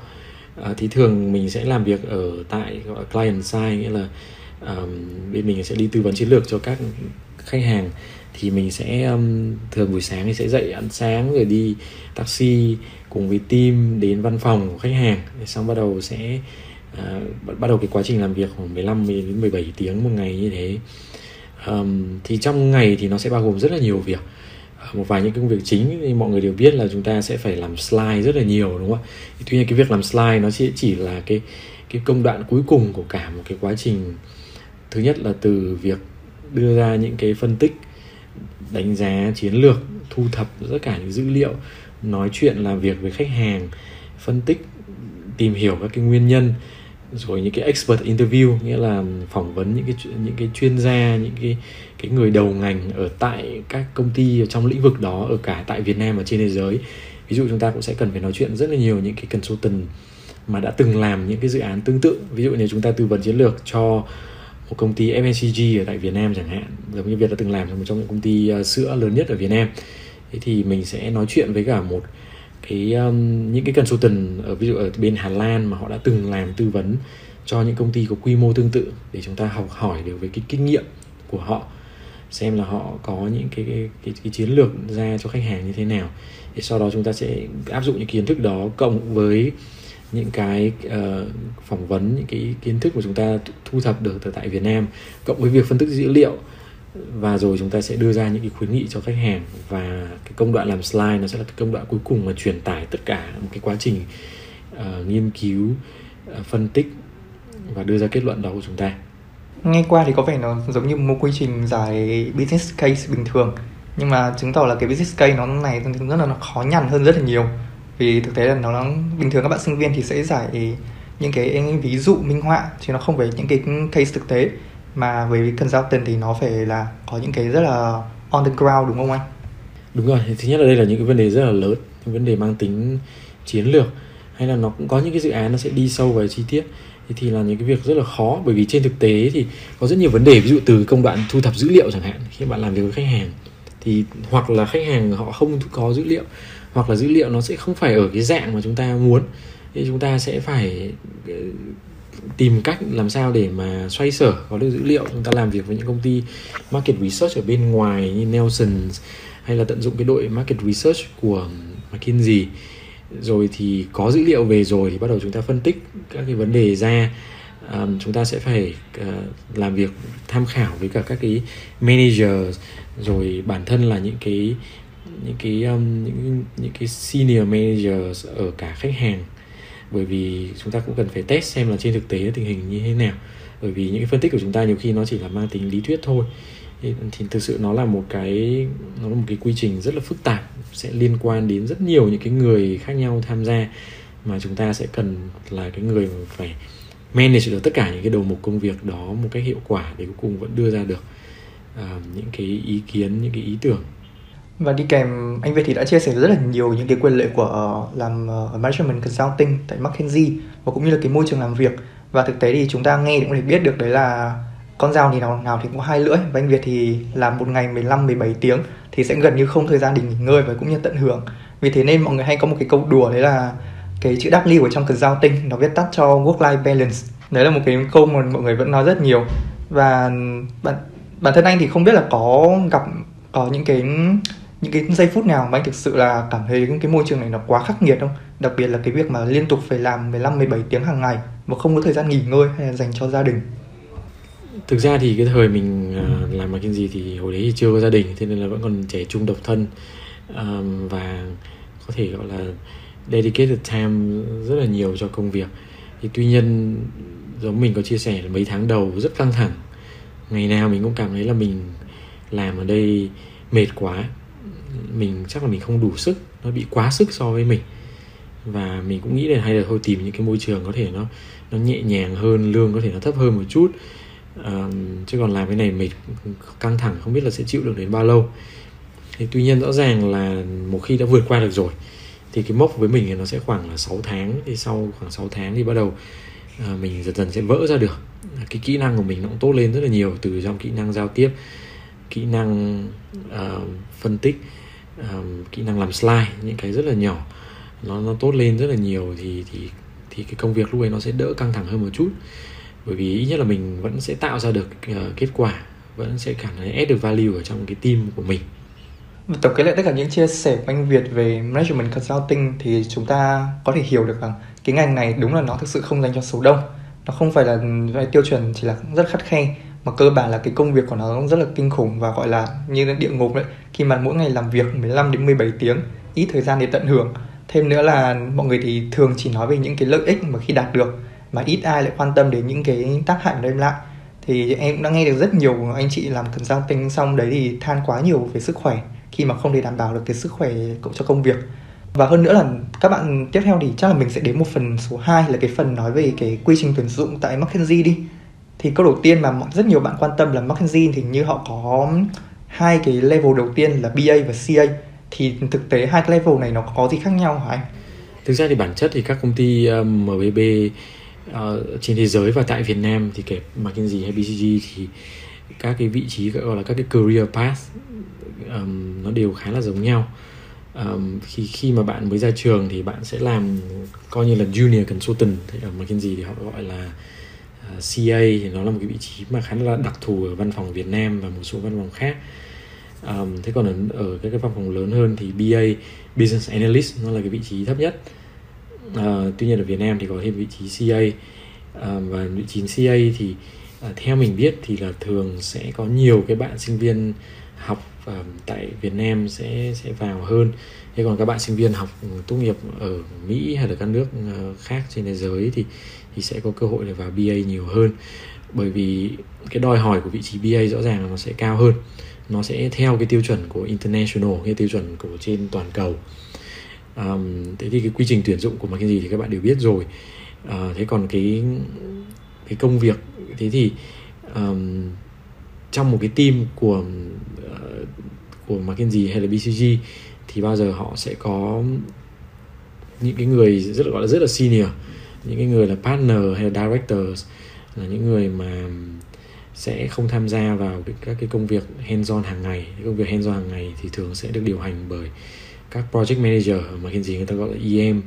À, thì thường mình sẽ làm việc ở tại gọi là client side nghĩa là um, bên mình sẽ đi tư vấn chiến lược cho các khách hàng. Thì mình sẽ um, thường buổi sáng thì sẽ dậy ăn sáng rồi đi taxi cùng với team đến văn phòng của khách hàng. Xong bắt đầu sẽ uh, bắt đầu cái quá trình làm việc khoảng 15 đến 17 tiếng một ngày như thế. Um, thì trong ngày thì nó sẽ bao gồm rất là nhiều việc một vài những công việc chính thì mọi người đều biết là chúng ta sẽ phải làm slide rất là nhiều, đúng không ạ? Tuy nhiên cái việc làm slide nó sẽ chỉ là cái cái công đoạn cuối cùng của cả một cái quá trình. Thứ nhất là từ việc đưa ra những cái phân tích, đánh giá chiến lược, thu thập tất cả những dữ liệu, nói chuyện làm việc với khách hàng, phân tích, tìm hiểu các cái nguyên nhân, rồi những cái expert interview, nghĩa là phỏng vấn những cái những cái chuyên gia, những cái cái người đầu ngành ở tại các công ty trong lĩnh vực đó ở cả tại Việt Nam và trên thế giới. Ví dụ chúng ta cũng sẽ cần phải nói chuyện rất là nhiều những cái consultant mà đã từng làm những cái dự án tương tự. Ví dụ như chúng ta tư vấn chiến lược cho một công ty FMCG ở tại Việt Nam chẳng hạn giống như Việt đã từng làm trong một trong những công ty à, sữa lớn nhất ở Việt Nam. Thế thì mình sẽ nói chuyện với cả một cái um, những cái consultant ở ví dụ ở bên Hà Lan mà họ đã từng làm tư vấn cho những công ty có quy mô tương tự để chúng ta học hỏi được về cái kinh nghiệm của họ xem là họ có những cái cái, cái, cái chiến lược ra cho khách hàng như thế nào. Thì sau đó chúng ta sẽ áp dụng những kiến thức đó cộng với những cái uh, phỏng vấn những cái kiến thức của chúng ta thu thập được từ tại Việt Nam cộng với việc phân tích dữ liệu. Và rồi chúng ta sẽ đưa ra những cái khuyến nghị cho khách hàng và cái công đoạn làm slide nó sẽ là cái công đoạn cuối cùng mà truyền tải tất cả một cái quá trình uh, nghiên cứu uh, phân tích và đưa ra kết luận đó của chúng ta nghe qua thì có vẻ nó giống như một quy trình giải business case bình thường. Nhưng mà chứng tỏ là cái business case nó này rất là nó khó nhằn hơn rất là nhiều. Vì thực tế là nó, nó bình thường các bạn sinh viên thì sẽ giải những cái ví dụ minh họa chứ nó không phải những cái case thực tế. Mà với consultant thì nó phải là có những cái rất là on the ground đúng không anh? Đúng rồi, thứ nhất là đây là những cái vấn đề rất là lớn, những vấn đề mang tính chiến lược. Hay là nó cũng có những cái dự án nó sẽ đi sâu vào chi tiết thì, thì là những cái việc rất là khó bởi vì trên thực tế thì có rất nhiều vấn đề ví dụ từ công đoạn thu thập dữ liệu chẳng hạn khi bạn làm việc với khách hàng thì hoặc là khách hàng họ không có dữ liệu hoặc là dữ liệu nó sẽ không phải ở cái dạng mà chúng ta muốn thì chúng ta sẽ phải ờ, tìm cách làm sao để mà xoay sở có được dữ liệu. Chúng ta làm việc với những công ty market research ở bên ngoài như Nelson hay là tận dụng cái đội market research của McKinsey rồi thì có dữ liệu về rồi thì bắt đầu chúng ta phân tích các cái vấn đề ra. Um, chúng ta sẽ phải uh, làm việc tham khảo với cả các cái manager rồi bản thân là những cái những cái um, những những cái senior managers ở cả khách hàng. Bởi vì chúng ta cũng cần phải test xem là trên thực tế tình hình như thế nào. Bởi vì những cái phân tích của chúng ta nhiều khi nó chỉ là mang tính lý thuyết thôi thì, thì thực sự nó là một cái nó là một cái quy trình rất là phức tạp sẽ liên quan đến rất nhiều những cái người khác nhau tham gia mà chúng ta sẽ cần là cái người phải manage được tất cả những cái đầu mục công việc đó một cách hiệu quả để cuối cùng vẫn đưa ra được uh, những cái ý kiến những cái ý tưởng. Và đi kèm anh Việt thì đã chia sẻ rất là nhiều những cái quyền lợi của uh, làm uh, management consulting tại McKinsey và cũng như là cái môi trường làm việc. Và thực tế thì chúng ta nghe cũng thể biết được đấy là con dao thì nào nào thì cũng hai lưỡi, và anh Việt thì làm một ngày 15 17 tiếng thì sẽ gần như không thời gian để nghỉ ngơi và cũng như tận hưởng vì thế nên mọi người hay có một cái câu đùa, đấy là cái chữ W ở trong consulting nó viết tắt cho work life balance đấy là một cái câu mà mọi người vẫn nói rất nhiều và bản bản thân anh thì không biết là có gặp, có những cái những cái giây phút nào mà anh thực sự là cảm thấy cái môi trường này nó quá khắc nghiệt không? Đặc biệt là cái việc mà liên tục phải làm 15 17 tiếng hàng ngày mà không có thời gian nghỉ ngơi hay là dành cho gia đình. Thực ra thì cái thời mình uh, làm McKinsey thì hồi đấy thì chưa có gia đình thế nên là vẫn còn trẻ trung độc thân. Um, và có thể gọi là dedicated time rất là nhiều cho công việc. Thì tuy nhiên giống mình có chia sẻ là mấy tháng đầu rất căng thẳng. Ngày nào mình cũng cảm thấy là mình làm ở đây mệt quá. Mình chắc là mình không đủ sức nó bị quá sức so với mình. Và mình cũng nghĩ là hay là thôi tìm những cái môi trường có thể nó nó nhẹ nhàng hơn lương có thể nó thấp hơn một chút chứ còn làm cái này mệt căng thẳng không biết là sẽ chịu được đến bao lâu. Thì tuy nhiên rõ ràng là một khi đã vượt qua được rồi thì cái mốc với mình thì nó sẽ khoảng là 6 tháng. Thì sau khoảng 6 tháng thì bắt đầu à, mình dần dần sẽ vỡ ra được. Cái kỹ năng của mình nó cũng tốt lên rất là nhiều từ trong kỹ năng giao tiếp kỹ năng uh, phân tích uh, kỹ năng làm slide những cái rất là nhỏ. Nó nó tốt lên rất là nhiều thì thì thì cái công việc lúc ấy nó sẽ đỡ căng thẳng hơn một chút bởi vì ít nhất là mình vẫn sẽ tạo ra được uh, kết quả vẫn sẽ cảm thấy add được value ở trong cái team của mình. Tổng kết lại tất cả những chia sẻ của anh Việt về management consulting thì chúng ta có thể hiểu được rằng cái ngành này đúng là nó thực sự không dành cho số đông. Nó không phải là tiêu chuẩn chỉ là rất khắt khe mà cơ bản là cái công việc của nó rất là kinh khủng và gọi là như là địa ngục đấy. Khi mà mỗi ngày làm việc 15 đến 17 tiếng ít thời gian để tận hưởng. Thêm nữa là mọi người thì thường chỉ nói về những cái lợi ích mà khi đạt được mà ít ai lại quan tâm đến những cái tác hại đem lại. Thì em cũng đã nghe được rất nhiều anh chị làm consulting xong đấy thì than quá nhiều về sức khỏe khi mà không thể đảm bảo được cái sức khỏe cộng cho công việc. Và hơn nữa là các bạn tiếp theo thì chắc là mình sẽ đến một phần số 2 là cái phần nói về cái quy trình tuyển dụng tại McKinsey đi. Thì câu đầu tiên mà rất nhiều bạn quan tâm là McKinsey thì như họ có hai cái level đầu tiên là BA và CA thì thực tế hai cái level này nó có gì khác nhau hả anh? Thực ra thì bản chất thì các công ty um, MBB uh, trên thế giới và tại Việt Nam thì kể McKinsey hay BCG thì các cái vị trí gọi là các cái career path um, nó đều khá là giống nhau. Um, khi khi mà bạn mới ra trường thì bạn sẽ làm coi như là junior consultant thì ở McKinsey thì họ gọi là ờ, CA thì nó là một cái vị trí mà khá là đặc thù ở văn phòng Việt Nam và một số văn phòng khác. Um, thế còn ở, ở các cái văn phòng lớn hơn thì BA Business Analyst nó là cái vị trí thấp nhất. Ờ, tuy nhiên ở Việt Nam thì có thêm vị trí CA à, ờ, và vị trí CA thì à, theo mình biết thì là thường sẽ có nhiều cái bạn sinh viên học à, tại Việt Nam sẽ sẽ vào hơn. Thế còn các bạn sinh viên học ừ, tốt nghiệp ở Mỹ hay là các nước khác trên thế giới thì thì sẽ có cơ hội để vào BA nhiều hơn. Bởi vì cái đòi hỏi của vị trí BA rõ ràng là nó sẽ cao hơn. Nó sẽ theo cái tiêu chuẩn của international cái tiêu chuẩn của trên toàn cầu um, thế thì cái quy trình tuyển dụng của McKinsey thì các bạn đều biết rồi. Uh, thế còn cái cái công việc thế thì um, trong một cái team của uh, của McKinsey hay là BCG thì bao giờ họ sẽ có những cái người rất là gọi là rất là senior những cái người là partner hay là directors là những người mà sẽ không tham gia vào các cái công việc hands-on hàng ngày. Cái công việc hands-on hàng ngày thì thường sẽ được điều hành bởi các project manager mà hiện gì người ta gọi là EM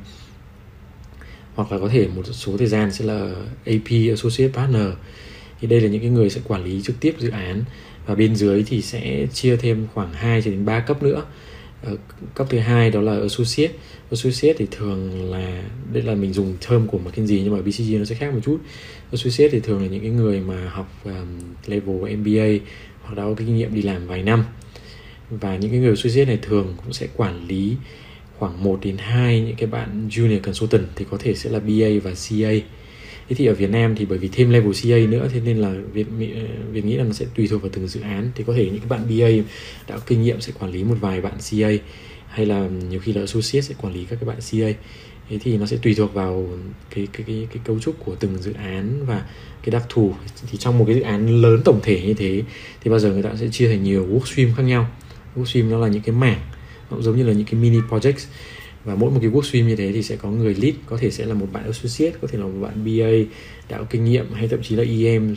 hoặc là có thể một số thời gian sẽ là AP associate partner. Thì đây là những cái người sẽ quản lý trực tiếp dự án. Và bên dưới thì sẽ chia thêm khoảng 2 cho đến 3 cấp nữa. Ờ, cấp thứ hai đó là associate. Associate thì thường là đây là mình dùng term của McKinsey nhưng mà BCG nó sẽ khác một chút. Associate thì thường là những cái người mà học um, level MBA hoặc đã có kinh nghiệm đi làm vài năm và những cái người suy diễn này thường cũng sẽ quản lý khoảng 1 đến 2 những cái bạn junior consultant thì có thể sẽ là BA và CA thế thì ở Việt Nam thì bởi vì thêm level CA nữa, thế nên là việt ờ, việt nghĩ là nó sẽ tùy thuộc vào từng dự án. Thì có thể những cái bạn BA đã có kinh nghiệm sẽ quản lý một vài bạn CA hay là nhiều khi là associate sẽ quản lý các cái bạn CA thế thì nó sẽ tùy thuộc vào cái cái cái cái cấu trúc của từng dự án và cái đặc thù. Thì trong một cái dự án lớn tổng thể như thế, thì bao giờ người ta sẽ chia thành nhiều workstream khác nhau workstream nó là những cái mảng nó giống như là những cái mini projects. Và mỗi một cái workstream như thế thì sẽ có người lead có thể sẽ là một bạn associate có thể là một bạn BA đã có kinh nghiệm hay thậm chí là EM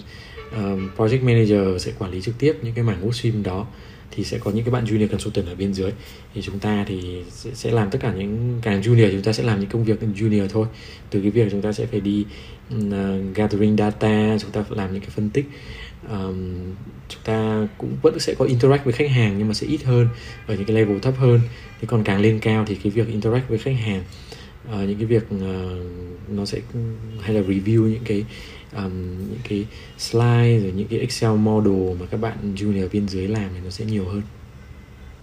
um, project manager sẽ quản lý trực tiếp những cái mảng workstream đó. Thì sẽ có những cái bạn junior consultant ở bên dưới. Thì chúng ta thì sẽ, làm tất cả những càng junior chúng ta sẽ làm những công việc junior thôi. Từ cái việc chúng ta sẽ phải đi uh, gathering data chúng ta phải làm những cái phân tích um, chúng ta cũng vẫn sẽ có interact với khách hàng nhưng mà sẽ ít hơn ở những cái level thấp hơn. Thế còn càng lên cao thì cái việc interact với khách hàng uh, những cái việc uh, nó sẽ hay là review những cái um, những cái slide rồi những cái Excel model mà các bạn junior bên dưới làm thì nó sẽ nhiều hơn.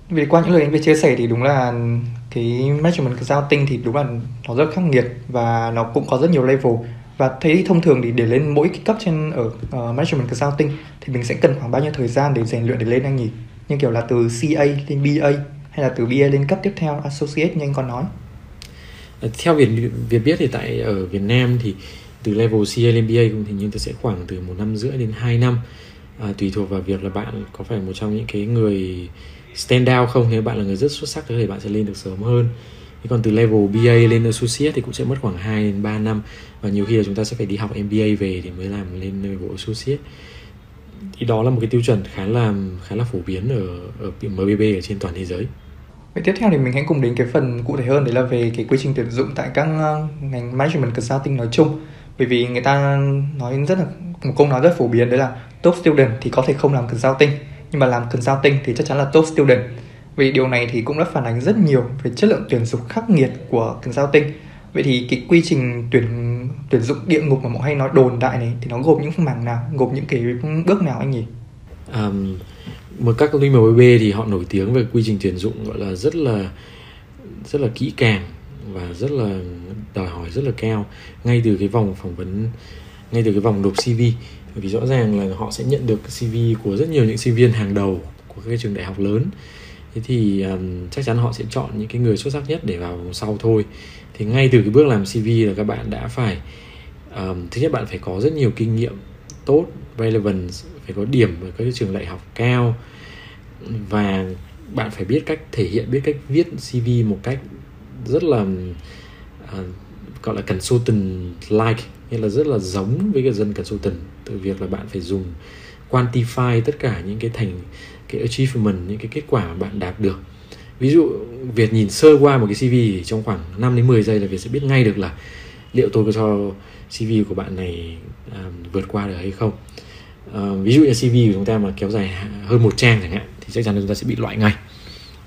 Vì qua những lời anh vừa chia sẻ thì đúng là cái management consulting thì đúng là nó rất khắc nghiệt và nó cũng có rất nhiều level và thấy thông thường thì để lên mỗi cái cấp trên ở uh, management consulting thì mình sẽ cần khoảng bao nhiêu thời gian để rèn luyện để lên anh nhỉ? Như kiểu là từ CA lên BA hay là từ BA lên cấp tiếp theo associate như anh còn nói? Ờ, theo việc việc biết thì tại ở Việt Nam thì từ level CA lên BA cũng thì nhưng sẽ khoảng từ một năm rưỡi đến 2 năm. À, tùy thuộc vào việc là bạn có phải một trong những cái người stand out không. Nếu bạn là người rất xuất sắc thì bạn sẽ lên được sớm hơn. Thế còn từ level BA lên associate thì cũng sẽ mất khoảng 2 đến 3 năm. Và nhiều khi là chúng ta sẽ phải đi học MBA về để mới làm lên level associate. Thì đó là một cái tiêu chuẩn khá là khá là phổ biến ở ở MBB ở trên toàn thế giới. Vậy tiếp theo thì mình hãy cùng đến cái phần cụ thể hơn, đấy là về cái quy trình tuyển dụng tại các ờ, ngành management consulting nói chung. Bởi vì người ta nói rất là, một câu nói rất phổ biến, đấy là top student thì có thể không làm consulting. Nhưng mà làm consulting thì chắc chắn là top student vì điều này thì cũng đã phản ánh rất nhiều về chất lượng tuyển dụng khắc nghiệt của consulting vậy thì cái quy trình tuyển tuyển dụng địa ngục mà mọi hay nói đồn đại này thì nó gồm những mảng nào gồm những cái bước nào anh nhỉ? Um, một các công ty MBB thì họ nổi tiếng về quy trình tuyển dụng gọi là rất là rất là kỹ càng và rất là đòi hỏi rất là cao ngay từ cái vòng phỏng vấn ngay từ cái vòng nộp CV vì rõ ràng là họ sẽ nhận được CV của rất nhiều những sinh viên hàng đầu của các trường đại học lớn thế thì um, chắc chắn họ sẽ chọn những cái người xuất sắc nhất để vào vòng sau thôi. Thì ngay từ cái bước làm CV là các bạn đã phải um, thứ nhất bạn phải có rất nhiều kinh nghiệm tốt relevant phải có điểm ở các trường đại học cao. Và bạn phải biết cách thể hiện biết cách viết CV một cách rất là uh, gọi là consultant like nghĩa là rất là giống với cái dân consultant. Từ việc là bạn phải dùng quantify tất cả những cái thành cái achievement những cái kết quả mà bạn đạt được. Ví dụ Việt nhìn sơ qua một cái CV thì trong khoảng 5 đến 10 giây là Việt sẽ biết ngay được là liệu tôi có cho CV của bạn này uh, vượt qua được hay không. Uh, ví dụ như CV của chúng ta mà kéo dài hơn một trang chẳng hạn thì chắc chắn là chúng ta sẽ bị loại ngay.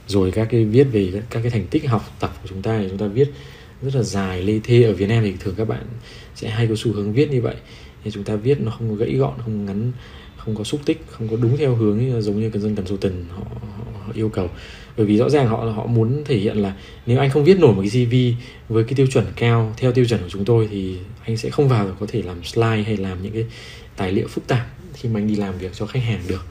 Rồi các cái viết về các cái thành tích học tập của chúng ta thì chúng ta viết rất là dài lê thê. Ở Việt Nam thì thường các bạn sẽ hay có xu hướng viết như vậy. Thì chúng ta viết nó không có gãy gọn không ngắn không có xúc tích không có đúng theo hướng giống như cần dân cần consultant họ, họ, họ yêu cầu. Bởi vì rõ ràng họ họ muốn thể hiện là nếu anh không viết nổi một cái CV với cái tiêu chuẩn cao theo tiêu chuẩn của chúng tôi thì anh sẽ không vào có thể làm slide hay làm những cái tài liệu phức tạp khi mà anh đi làm việc cho khách hàng được.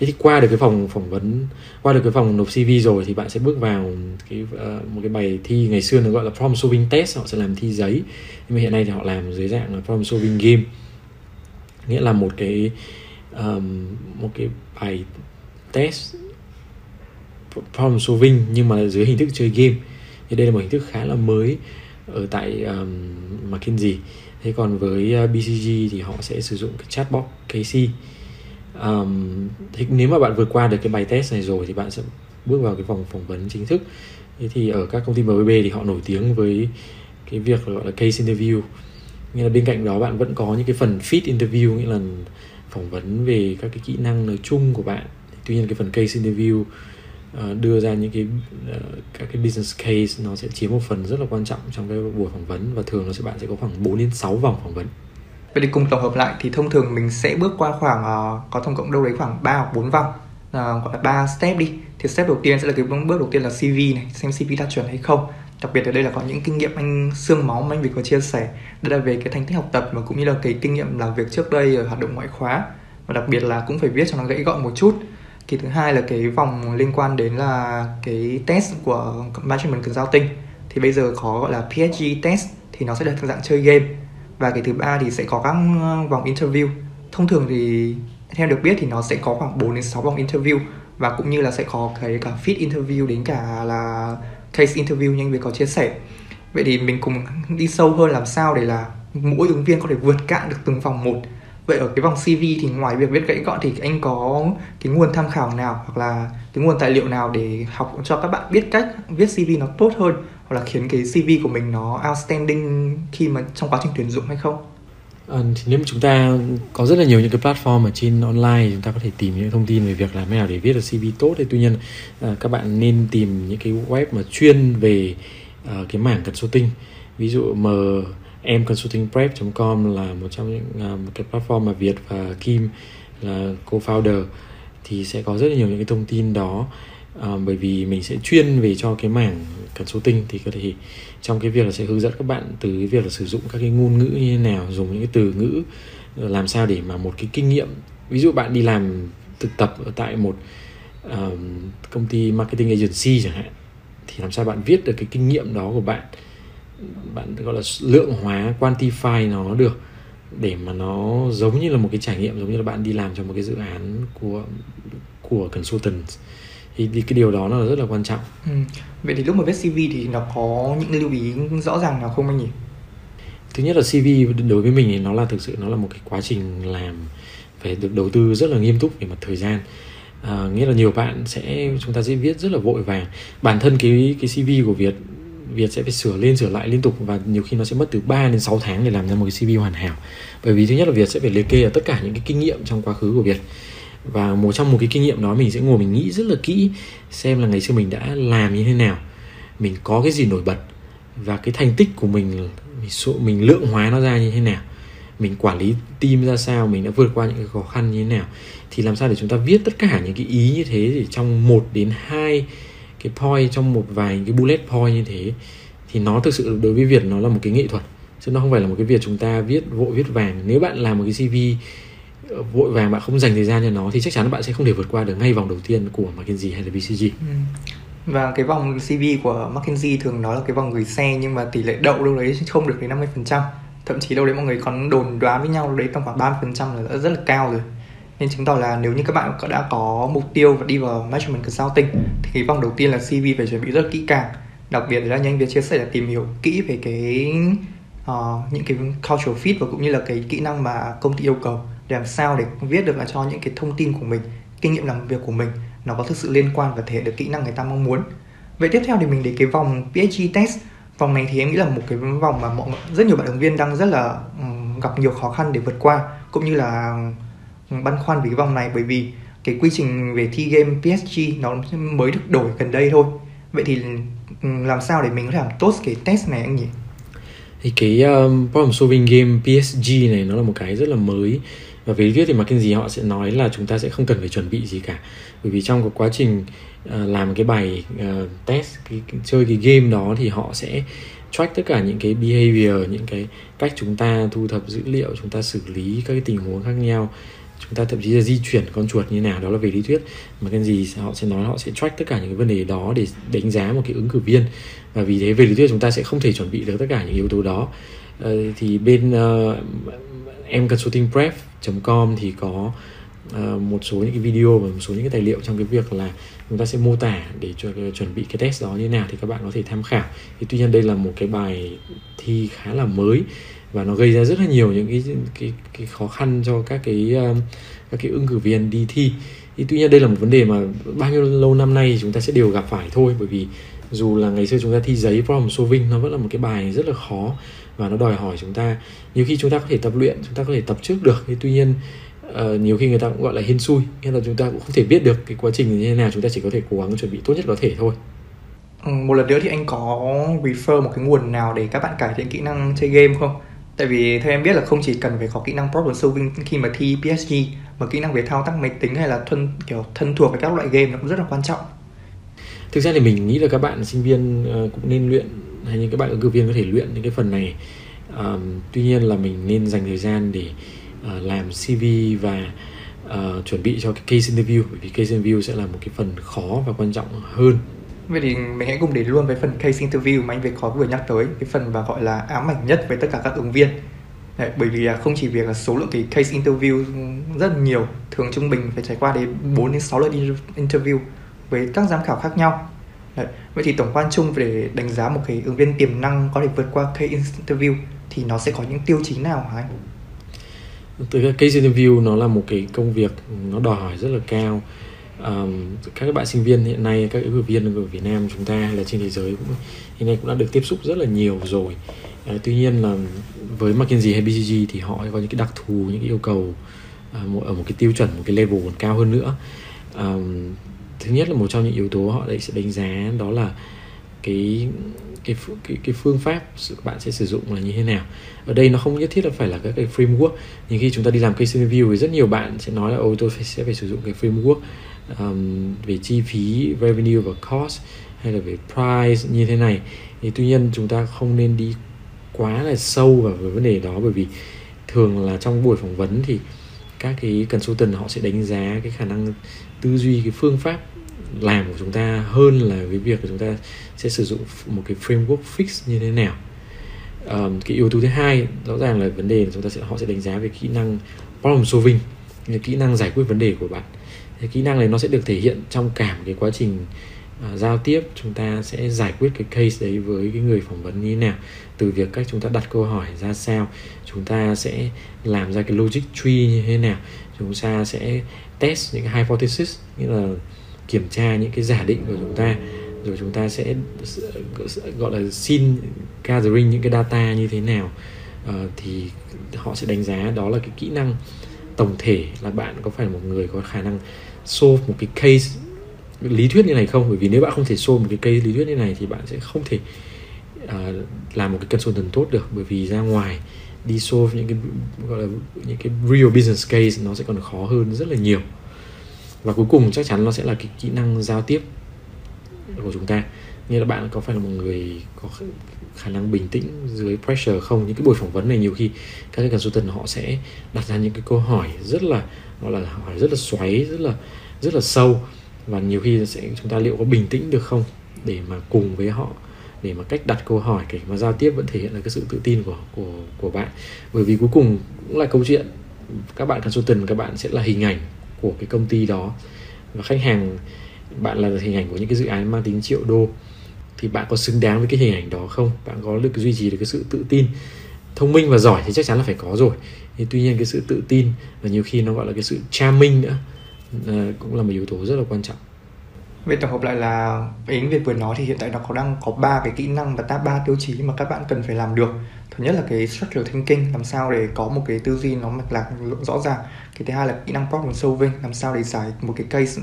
Thế thì qua được cái phòng phỏng vấn qua được cái phòng nộp CV rồi thì bạn sẽ bước vào cái uh, một cái bài thi ngày xưa nó gọi là problem solving test họ sẽ làm thi giấy. Nhưng mà hiện nay thì họ làm dưới dạng là problem solving game. Nghĩa là một cái um, một cái bài test problem solving nhưng mà dưới hình thức chơi game. Thì đây là một hình thức khá là mới ở tại um, McKinsey. Thế còn với ờ, BCG thì họ sẽ sử dụng cái chatbot KC um, thì nếu mà bạn vượt qua được cái bài test này rồi thì bạn sẽ bước vào cái vòng phỏng vấn chính thức. Thế thì ở các công ty MBB thì họ nổi tiếng với cái việc gọi là case interview. Nghĩa là bên cạnh đó bạn vẫn có những cái phần fit interview nghĩa là phỏng vấn về các cái kỹ năng nói chung của bạn. Tuy nhiên cái phần case interview uh, đưa ra những cái uh, các cái business case nó sẽ chiếm một phần rất là quan trọng trong cái buổi phỏng vấn và thường nó sẽ bạn sẽ có khoảng 4 đến 6 vòng phỏng vấn. Vậy thì cùng tổng hợp lại thì thông thường mình sẽ bước qua khoảng uh, có tổng cộng đâu đấy khoảng 3 hoặc 4 vòng uh, gọi là 3 step đi. Thì step đầu tiên sẽ là cái bước đầu tiên là CV này xem CV đạt chuẩn hay không đặc biệt ở đây là có những kinh nghiệm anh xương máu mà anh Việt có chia sẻ. Đây là về cái thành tích học tập và cũng như là cái kinh nghiệm làm việc trước đây ở hoạt động ngoại khóa. Và đặc biệt là cũng phải viết cho nó gãy gọn một chút. Kỳ thứ hai là cái vòng liên quan đến là cái test của management cần giao tinh thì bây giờ có gọi là PSG test thì nó sẽ được dạng chơi game. Và cái thứ ba thì sẽ có các uh, vòng interview. Thông thường thì theo được biết thì nó sẽ có khoảng 4 đến 6 vòng interview. Và cũng như là sẽ có cái cả fit interview đến cả là case interview như anh Việt có chia sẻ vậy thì mình cùng đi sâu hơn làm sao để là mỗi ứng viên có thể vượt cạn được từng vòng một vậy ở cái vòng CV thì ngoài việc viết gãy gọn thì anh có cái nguồn tham khảo nào hoặc là cái nguồn tài liệu nào để học cho các bạn biết cách viết CV nó tốt hơn hoặc là khiến cái CV của mình nó outstanding khi mà trong quá trình tuyển dụng hay không? À, thì nếu mà chúng ta có rất là nhiều những cái platform ở trên online chúng ta có thể tìm những thông tin về việc làm thế nào để viết được CV tốt. Thì tuy nhiên à, các bạn nên tìm những cái web mà chuyên về à, cái mảng consulting. Ví dụ m em consultingprep.com là một trong những à, một cái platform mà Việt và Kim là co-founder thì sẽ có rất là nhiều những cái thông tin đó à, bởi vì mình sẽ chuyên về cho cái mảng consulting thì có thể trong cái việc là sẽ hướng dẫn các bạn từ cái việc là sử dụng các cái ngôn ngữ như thế nào dùng những cái từ ngữ ờ, làm sao để mà một cái kinh nghiệm. Ví dụ bạn đi làm thực tập ở tại một um, công ty marketing agency chẳng hạn thì làm sao bạn viết được cái kinh nghiệm đó của bạn? Bạn gọi là lượng hóa quantify nó được để mà nó giống như là một cái trải nghiệm giống như là bạn đi làm cho một cái dự án của của consultant thì, thì cái điều đó nó là rất là quan trọng. Ừ. Vậy thì lúc mà viết CV thì nó có những lưu ý rõ ràng nào không anh nhỉ? Thứ nhất là CV đối với mình thì nó là thực sự nó là một cái quá trình làm phải được đầu tư rất là nghiêm túc về mặt thời gian. À, nghĩa là nhiều bạn sẽ chúng ta sẽ viết rất là vội vàng. Bản thân cái cái CV của Việt Việt sẽ phải sửa lên sửa lại liên tục và nhiều khi nó sẽ mất từ 3 đến 6 tháng để làm ra một cái CV hoàn hảo. Bởi vì thứ nhất là Việt sẽ phải liệt kê ở tất cả những cái kinh nghiệm trong quá khứ của Việt. Và một trong một cái kinh nghiệm đó mình sẽ ngồi mình nghĩ rất là kỹ xem là ngày xưa mình đã làm như thế nào, mình có cái gì nổi bật và cái thành tích của mình mình, mình lượng hóa nó ra như thế nào. Mình quản lý team ra sao mình đã vượt qua những cái khó khăn như thế nào. Thì làm sao để chúng ta viết tất cả những cái ý như thế thì trong một đến hai cái point trong một vài cái bullet point như thế thì nó thực sự đối với Việt nó là một cái nghệ thuật. Chứ nó không phải là một cái việc chúng ta viết vội viết vàng. Nếu bạn làm một cái CV vội vàng bạn không dành thời gian cho nó thì chắc chắn bạn sẽ không thể vượt qua được ngay vòng đầu tiên của McKinsey hay là BCG. Ừ. Và cái vòng CV của McKinsey thường nói là cái vòng gửi xe nhưng mà tỷ lệ đậu đâu đấy không được đến 50%. Thậm chí đâu đấy mọi người còn đồn đoán với nhau đấy tầm khoảng 30% là rất là cao rồi nên chứng tỏ là nếu như các bạn đã có mục tiêu và đi vào management consulting thì cái vòng đầu tiên là CV phải chuẩn bị rất kỹ càng đặc biệt là nhanh việc chia sẻ là tìm hiểu kỹ về cái uh, những cái cultural fit và cũng như là cái kỹ năng mà công ty yêu cầu để làm sao để viết được là cho những cái thông tin của mình kinh nghiệm làm việc của mình nó có thực sự liên quan và thể hiện được kỹ năng người ta mong muốn. Vậy tiếp theo thì mình đến cái vòng PhD test. Vòng này thì em nghĩ là một cái vòng mà mọi rất nhiều bạn ứng viên đang rất là gặp nhiều khó khăn để vượt qua cũng như là băn khoăn về cái vòng này. Bởi vì cái quy trình về thi game PSG nó mới được đổi gần đây thôi. Vậy thì làm sao để mình có thể làm tốt cái test này anh nhỉ? Thì cái um, problem solving game PSG này nó là một cái rất là mới và về lý thuyết thì McKinsey họ sẽ nói là chúng ta sẽ không cần phải chuẩn bị gì cả. Bởi vì trong cái quá trình uh, làm cái bài uh, test cái, cái chơi cái game đó thì họ sẽ track tất cả những cái behavior những cái cách chúng ta thu thập dữ liệu chúng ta xử lý các cái tình huống khác nhau. Chúng ta thậm chí là di chuyển con chuột như nào đó là về lý thuyết. Mà cái gì họ sẽ nói họ sẽ track tất cả những cái vấn đề đó để đánh giá một cái ứng cử viên. Và vì thế về lý thuyết chúng ta sẽ không thể chuẩn bị được tất cả những yếu tố đó. Uh, thì bên uh, em consulting prep.com thì có uh, một số những cái video và một số những cái tài liệu trong cái việc là chúng ta sẽ mô tả để cho chuẩn bị cái test đó như thế nào thì các bạn có thể tham khảo. Thì tuy nhiên đây là một cái bài thi khá là mới và nó gây ra rất là nhiều những cái cái cái khó khăn cho các cái um, các cái ứng cử viên đi thi. Thì tuy nhiên đây là một vấn đề mà bao nhiêu lâu năm nay chúng ta sẽ đều gặp phải thôi bởi vì dù là ngày xưa chúng ta thi giấy problem solving nó vẫn là một cái bài rất là khó và nó đòi hỏi chúng ta nhiều khi chúng ta có thể tập luyện chúng ta có thể tập trước được. Thì tuy nhiên uh, nhiều khi người ta cũng gọi là hên xui nghĩa là chúng ta cũng không thể biết được cái quá trình như thế nào chúng ta chỉ có thể cố gắng chuẩn bị tốt nhất có thể thôi. Ừ, một lần nữa thì anh có refer một cái nguồn nào để các bạn cải thiện kỹ năng chơi game không? Tại vì theo em biết là không chỉ cần phải có kỹ năng problem solving khi mà thi PSG mà kỹ năng về thao tác máy tính hay là thân kiểu thân thuộc với các loại game nó cũng rất là quan trọng. Thực ra thì mình nghĩ là các bạn sinh viên ờ, cũng nên luyện hay những các bạn ứng cử viên có thể luyện những cái phần này. Um, tuy nhiên là mình nên dành thời gian để uh, làm CV và uh, chuẩn bị cho cái case interview bởi vì case interview sẽ là một cái phần khó và quan trọng hơn. Vậy thì mình hãy cùng đến luôn với phần case interview mà anh Việt khó vừa nhắc tới cái phần và gọi là ám ảnh nhất với tất cả các ứng viên. Đấy, bởi vì không chỉ việc là số lượng cái case interview rất là nhiều thường trung bình phải trải qua đến 4 đến 6 lần interview với các giám khảo khác nhau. Đấy. Vậy thì tổng quan chung về đánh giá một cái ứng viên tiềm năng có thể vượt qua case interview thì nó sẽ có những tiêu chí nào hả anh? Từ cái case interview nó là một cái công việc nó đòi hỏi rất là cao um, các bạn sinh viên hiện nay các ứng cử viên ở Việt Nam chúng ta hay là trên thế giới cũng hiện nay cũng đã được tiếp xúc rất là nhiều rồi uh, tuy nhiên là với McKinsey hay BCG thì họ có những cái đặc thù những cái yêu cầu uh, ở một cái tiêu chuẩn một cái level còn cao hơn nữa um, thứ nhất là một trong những yếu tố họ sẽ đánh giá đó là cái cái cái, cái phương pháp bạn sẽ sử dụng là như thế nào. Ở đây nó không nhất thiết là phải là các cái framework nhưng khi chúng ta đi làm case review thì rất nhiều bạn sẽ nói là ôi tôi phải, sẽ phải sử dụng cái framework um, về chi phí revenue và cost hay là về price như thế này. Thì tuy nhiên chúng ta không nên đi quá là sâu vào cái vấn đề đó bởi vì thường là trong buổi phỏng vấn thì các cái consultant họ sẽ đánh giá cái khả năng tư duy cái phương pháp làm của chúng ta hơn là cái việc của chúng ta sẽ sử dụng một cái framework fix như thế nào. Um, cái yếu tố thứ hai rõ ràng là vấn đề là chúng ta sẽ họ sẽ đánh giá về kỹ năng problem solving kỹ năng giải quyết vấn đề của bạn. Cái kỹ năng này nó sẽ được thể hiện trong cả một cái quá trình uh, giao tiếp chúng ta sẽ giải quyết cái case đấy với cái người phỏng vấn như thế nào từ việc cách chúng ta đặt câu hỏi ra sao chúng ta sẽ làm ra cái logic tree như thế nào chúng ta sẽ test những cái hypothesis nghĩa là kiểm tra những cái giả định của chúng ta rồi chúng ta sẽ gọi là xin gathering những cái data như thế nào. Uh, thì họ sẽ đánh giá đó là cái kỹ năng tổng thể là bạn có phải là một người có khả năng solve một cái case lý thuyết như này không? Bởi vì nếu bạn không thể solve một cái case lý thuyết như này thì bạn sẽ không thể uh, làm một cái consultant tốt được. Bởi vì ra ngoài đi solve những cái gọi là những cái real business case nó sẽ còn khó hơn rất là nhiều và cuối cùng chắc chắn nó sẽ là cái kỹ năng giao tiếp của chúng ta. Như là bạn có phải là một người có khả năng bình tĩnh dưới pressure không? Những cái buổi phỏng vấn này nhiều khi các cái consultant họ sẽ đặt ra những cái câu hỏi rất là, gọi là hỏi rất là xoáy, rất là rất là sâu. Và nhiều khi sẽ chúng ta liệu có bình tĩnh được không? Để mà cùng với họ, để mà cách đặt câu hỏi, để mà giao tiếp vẫn thể hiện là cái sự tự tin của của của bạn. Bởi vì cuối cùng cũng là câu chuyện. Các bạn consultant, các bạn sẽ là hình ảnh của cái công ty đó. Và khách hàng, bạn là hình ảnh của những cái dự án mang tính triệu đô. Thì bạn có xứng đáng với cái hình ảnh đó không? Bạn có được duy trì được cái sự tự tin thông minh và giỏi thì chắc chắn là phải có rồi. Thì tuy nhiên cái sự tự tin và nhiều khi nó gọi là cái sự charming nữa ờ, cũng là một yếu tố rất là quan trọng. Vậy tổng hợp lại là Yến Việt vừa nói thì hiện tại nó có đang có ba cái kỹ năng và ba tiêu chí mà các bạn cần phải làm được. Thứ nhất là cái structural thinking, làm sao để có một cái tư duy nó mạch lạc rõ ràng. Cái thứ hai là kỹ năng problem solving, làm sao để giải một cái case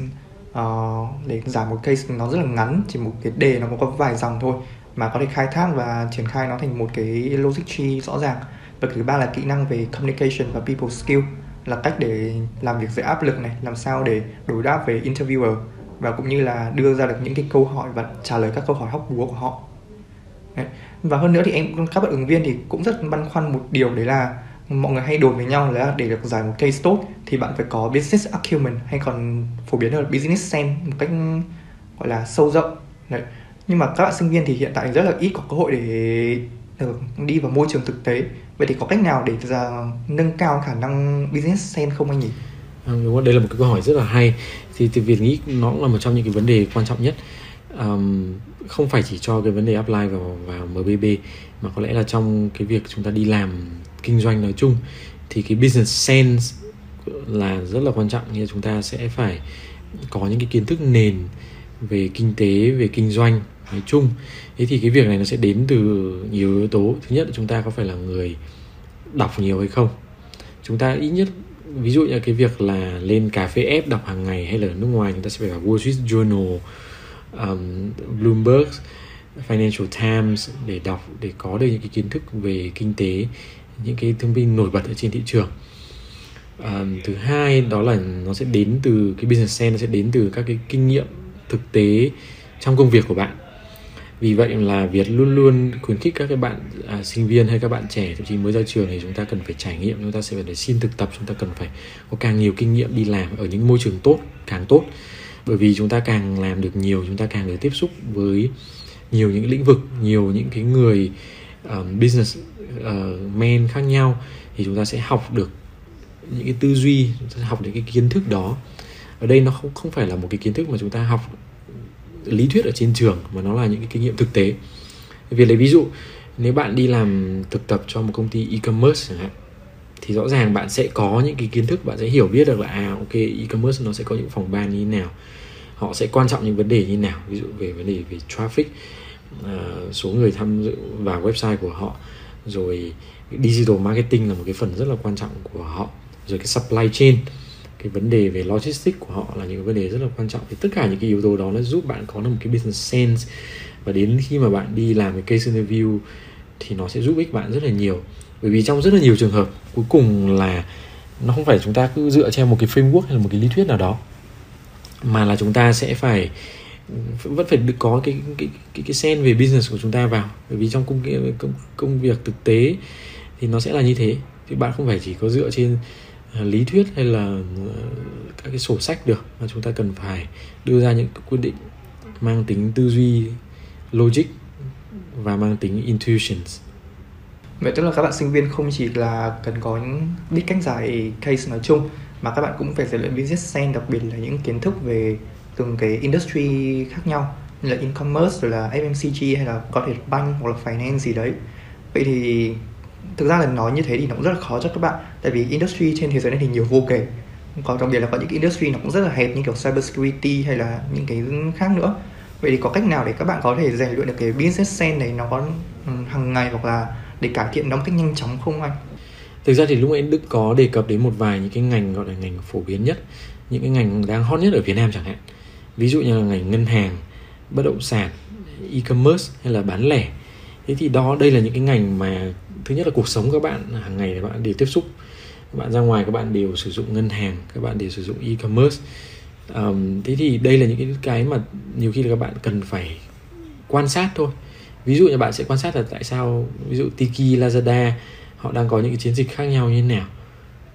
uh, để giải một case nó rất là ngắn, chỉ một cái đề nó có vài dòng thôi mà có thể khai thác và triển khai nó thành một cái logic tree rõ ràng. Và thứ ba là kỹ năng về communication và people skill là cách để làm việc dưới áp lực này, làm sao để đối đáp với interviewer và cũng như là đưa ra được những cái câu hỏi và trả lời các câu hỏi hóc búa của họ đấy và hơn nữa thì em các bạn ứng viên thì cũng rất băn khoăn một điều đấy là mọi người hay đồn với nhau là để được giải một case tốt thì bạn phải có business acumen hay còn phổ biến hơn là business sense một cách gọi là sâu rộng. Đấy. Nhưng mà các bạn sinh viên thì hiện tại rất là ít có cơ hội để được đi vào môi trường thực tế. Vậy thì có cách nào để ra nâng cao khả năng business sense không anh nhỉ? À, đúng rồi, đây là một cái câu hỏi rất là hay. Thì thì Việt nghĩ nó cũng là một trong những cái vấn đề quan trọng nhất um, không phải chỉ cho cái vấn đề apply vào vào MBB mà có lẽ là trong cái việc chúng ta đi làm kinh doanh nói chung thì cái business sense là rất là quan trọng. Như chúng ta sẽ phải có những cái kiến thức nền về kinh tế về kinh doanh nói chung. Thế thì cái việc này nó sẽ đến từ nhiều yếu tố. Thứ nhất là chúng ta có phải là người đọc nhiều hay không? Chúng ta ít nhất ví dụ như cái việc là lên cà phê ép đọc hàng ngày hay là ở nước ngoài chúng ta sẽ phải vào Wall Street Journal um, Bloomberg Financial Times để đọc để có được những cái kiến thức về kinh tế những cái thông tin nổi bật ở trên thị trường. Um, thứ hai đó là nó sẽ đến từ cái business sense nó sẽ đến từ các cái kinh nghiệm thực tế trong công việc của bạn. Vì vậy là Việt luôn luôn khuyến khích các cái bạn à, sinh viên hay các bạn trẻ thậm chí mới ra trường thì chúng ta cần phải trải nghiệm chúng ta sẽ phải xin thực tập chúng ta cần phải có càng nhiều kinh nghiệm đi làm ở những môi trường tốt càng tốt bởi vì chúng ta càng làm được nhiều chúng ta càng được tiếp xúc với nhiều những lĩnh vực nhiều những cái người um, business uh, men khác nhau thì chúng ta sẽ học được những cái tư duy chúng ta sẽ học được cái kiến thức đó. Ở đây nó không không phải là một cái kiến thức mà chúng ta học lý thuyết ở trên trường mà nó là những cái kinh nghiệm thực tế. Vì lấy ví dụ nếu bạn đi làm thực tập cho một công ty e-commerce chẳng hạn thì rõ ràng bạn sẽ có những cái kiến thức bạn sẽ hiểu biết được là à ok e-commerce nó sẽ có những phòng ban như thế nào họ sẽ quan trọng những vấn đề như nào ví dụ về vấn đề về traffic uh, số người tham dự vào website của họ rồi digital marketing là một cái phần rất là quan trọng của họ rồi cái supply chain cái vấn đề về logistics của họ là những cái vấn đề rất là quan trọng. Thì tất cả những cái yếu tố đó nó giúp bạn có được một cái business sense và đến khi mà bạn đi làm cái case interview thì nó sẽ giúp ích bạn rất là nhiều. Bởi vì trong rất là nhiều trường hợp cuối cùng là nó không phải chúng ta cứ dựa trên một cái framework hay là một cái lý thuyết nào đó mà là chúng ta sẽ phải, vẫn phải được có cái cái cái cái sen về business của chúng ta vào. Bởi vì trong công công công việc thực tế thì nó sẽ là như thế. Thì bạn không phải chỉ có dựa trên à, lý thuyết hay là à, các cái sổ sách được, mà chúng ta cần phải đưa ra những quyết định mang tính tư duy logic và mang tính intuitions. Vậy tức là các bạn sinh viên không chỉ là cần có những biết cách giải case nói chung mà các bạn cũng phải rèn luyện business sense, đặc biệt là những kiến thức về từng cái industry khác nhau, như là e-commerce, rồi là FMCG hay là có thể bank hoặc là finance gì đấy. Vậy thì thực ra là nói như thế thì nó cũng rất là khó cho các bạn, tại vì industry trên thế giới này thì nhiều vô kể. Có đặc biệt là có những cái industry nó cũng rất là hẹp, như kiểu cyber security hay là những cái khác nữa. Vậy thì có cách nào để các bạn có thể rèn luyện được cái business sense này nó có ừ, hàng ngày hoặc là để cải thiện nó một cách nhanh chóng không anh? Thực ra thì lúc ấy đức có đề cập đến một vài những cái ngành gọi là ngành phổ biến nhất những cái ngành đang hot nhất ở việt nam chẳng hạn. Ví dụ như là ngành ngân hàng bất động sản e-commerce hay là bán lẻ. Thế thì đó đây là những cái ngành mà thứ nhất là cuộc sống các bạn hàng ngày các bạn đều tiếp xúc. Các bạn ra ngoài các bạn đều sử dụng ngân hàng các bạn đều sử dụng e-commerce. Um, thế thì đây là những cái mà nhiều khi là các bạn cần phải quan sát thôi. Ví dụ như bạn sẽ quan sát là tại sao ví dụ Tiki Lazada họ đang có những cái chiến dịch khác nhau như thế nào?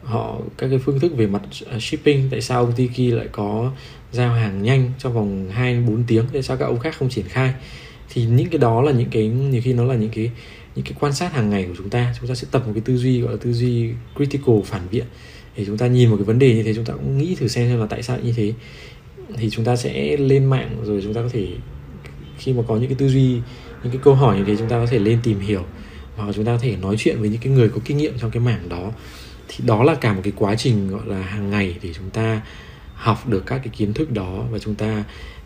Họ, các cái phương thức về mặt à, shipping, tại sao ông Tiki lại có giao hàng nhanh trong vòng 2 4 tiếng? Tại sao các ông khác không triển khai? Thì những cái đó là những cái, nhiều khi nó là những cái những cái quan sát hàng ngày của chúng ta. Chúng ta sẽ tập một cái tư duy, gọi là tư duy critical phản biện để chúng ta nhìn một cái vấn đề như thế. Chúng ta cũng nghĩ thử xem xem là tại sao như thế. Thì chúng ta sẽ lên mạng rồi chúng ta có thể, khi mà có những cái tư duy, những cái câu hỏi như thế, chúng ta có thể lên tìm hiểu hoặc là chúng ta có thể nói chuyện với những cái người có kinh nghiệm trong cái mảng đó. Thì đó là cả một cái quá trình, gọi là, hàng ngày để chúng ta học được các cái kiến thức đó và chúng ta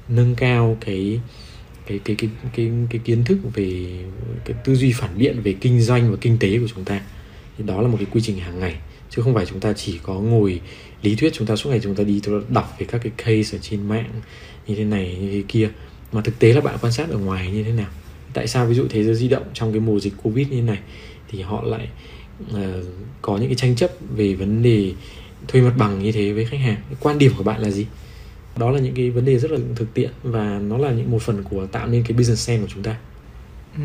nâng cao cái cái cái cái cái cái kiến thức về, cái tư duy phản biện về kinh doanh và kinh tế của chúng ta. Thì đó là một cái quy trình hàng ngày, chứ không phải chúng ta chỉ có ngồi lý thuyết chúng ta suốt ngày chúng ta đi chúng ta đọc về các cái case ở trên mạng như thế này, như thế kia. Mà thực tế là bạn quan sát ở ngoài như thế nào? Tại sao ví dụ thế giới di động trong cái mùa dịch covid như này thì họ lại uh, có những cái tranh chấp về vấn đề thuê mặt bằng như thế với khách hàng? Quan điểm của bạn là gì? Đó là những cái vấn đề rất là thực tiễn và nó là những một phần của tạo nên cái business sense của chúng ta. Ừ.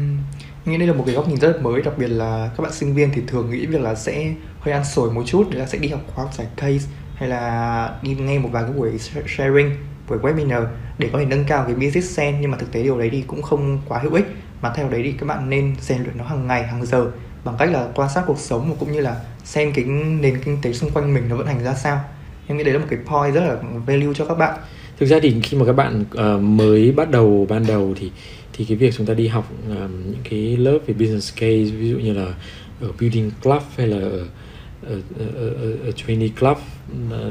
Nghĩ đây là một cái góc nhìn rất là mới đặc biệt là các bạn sinh viên thì thường nghĩ việc là sẽ hơi ăn sổi một chút đấy là sẽ đi học khóa học giải case hay là đi nghe một vài cái buổi sharing với webinar để có thể nâng cao cái business sense nhưng mà thực tế điều đấy thì cũng không quá hữu ích. Mà theo đấy thì các bạn nên rèn luyện nó hàng ngày hàng giờ bằng cách là quan sát cuộc sống và cũng như là xem cái nền kinh tế xung quanh mình nó vận hành ra sao. Em nghĩ đấy là một cái point rất là value cho các bạn. Thực ra thì khi mà các bạn uh, mới bắt đầu ban đầu thì thì cái việc chúng ta đi học um, những cái lớp về business case ví dụ như là ở building club hay là ở ở, ở, ở, ở trainee club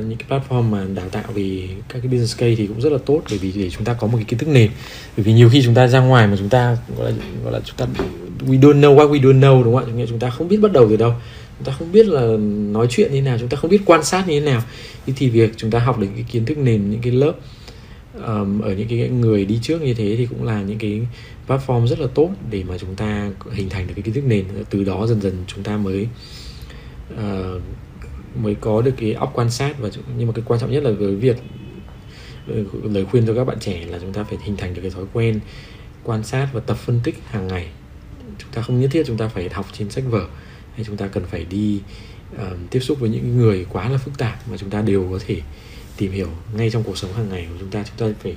những cái platform mà đào tạo về các cái business case thì cũng rất là tốt bởi vì để chúng ta có một cái kiến thức nền. Bởi vì nhiều khi chúng ta ra ngoài mà chúng ta gọi là gọi là chúng ta we don't know what we don't know đúng không ạ? Chúng ta không biết bắt đầu từ đâu. Chúng ta không biết là nói chuyện như thế nào chúng ta không biết quan sát như thế nào. Thì việc chúng ta học được cái kiến thức nền những cái lớp um, ở những cái người đi trước như thế thì cũng là những cái platform rất là tốt để mà chúng ta hình thành được cái kiến thức nền. Từ đó dần dần chúng ta mới uh, mới có được cái óc quan sát và nhưng mà cái quan trọng nhất là với việc ờ, lời khuyên cho các bạn trẻ là chúng ta phải hình thành được cái thói quen quan sát và tập phân tích hàng ngày. Chúng ta không nhất thiết chúng ta phải học trên sách vở hay chúng ta cần phải đi uh, tiếp xúc với những người quá là phức tạp mà chúng ta đều có thể tìm hiểu ngay trong cuộc sống hàng ngày của chúng ta. Chúng ta phải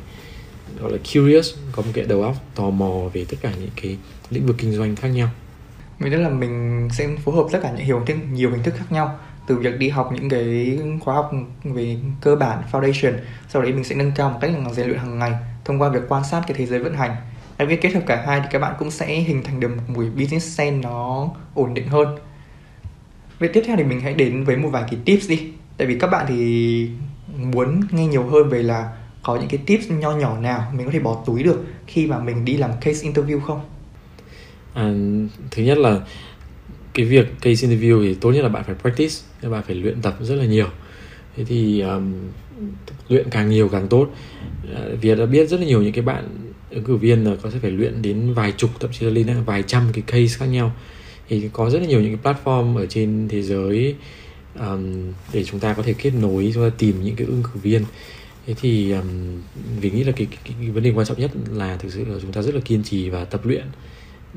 gọi là curious có một cái đầu óc tò mò về tất cả những cái lĩnh vực kinh doanh khác nhau. Mình nghĩ là mình sẽ phối hợp tất cả những hiểu thêm nhiều hình thức khác nhau, từ việc đi học những cái khóa học về cơ bản, foundation, sau đấy mình sẽ nâng cao một cách là rèn luyện hàng ngày thông qua việc quan sát cái thế giới vận hành. Em biết kết hợp cả hai thì các bạn cũng sẽ hình thành được một buổi business sense nó ổn định hơn. Vậy tiếp theo thì mình hãy đến với một vài cái tips đi. Tại vì các bạn thì muốn nghe nhiều hơn về là có những cái tips nho nhỏ nào mình có thể bỏ túi được khi mà mình đi làm case interview không? À, thứ nhất là cái việc case interview thì tốt nhất là bạn phải practice các bạn phải luyện tập rất là nhiều. Thế thì um, luyện càng nhiều càng tốt. À, Việt đã biết rất là nhiều những cái bạn ứng cử viên là có thể phải luyện đến vài chục thậm chí là lên vài trăm cái case khác nhau. Thì có rất là nhiều những cái platform ở trên thế giới um, để chúng ta có thể kết nối chúng ta tìm những cái ứng cử viên. Thế thì um, vì nghĩ là cái, cái, cái vấn đề quan trọng nhất là thực sự là chúng ta rất là kiên trì và tập luyện.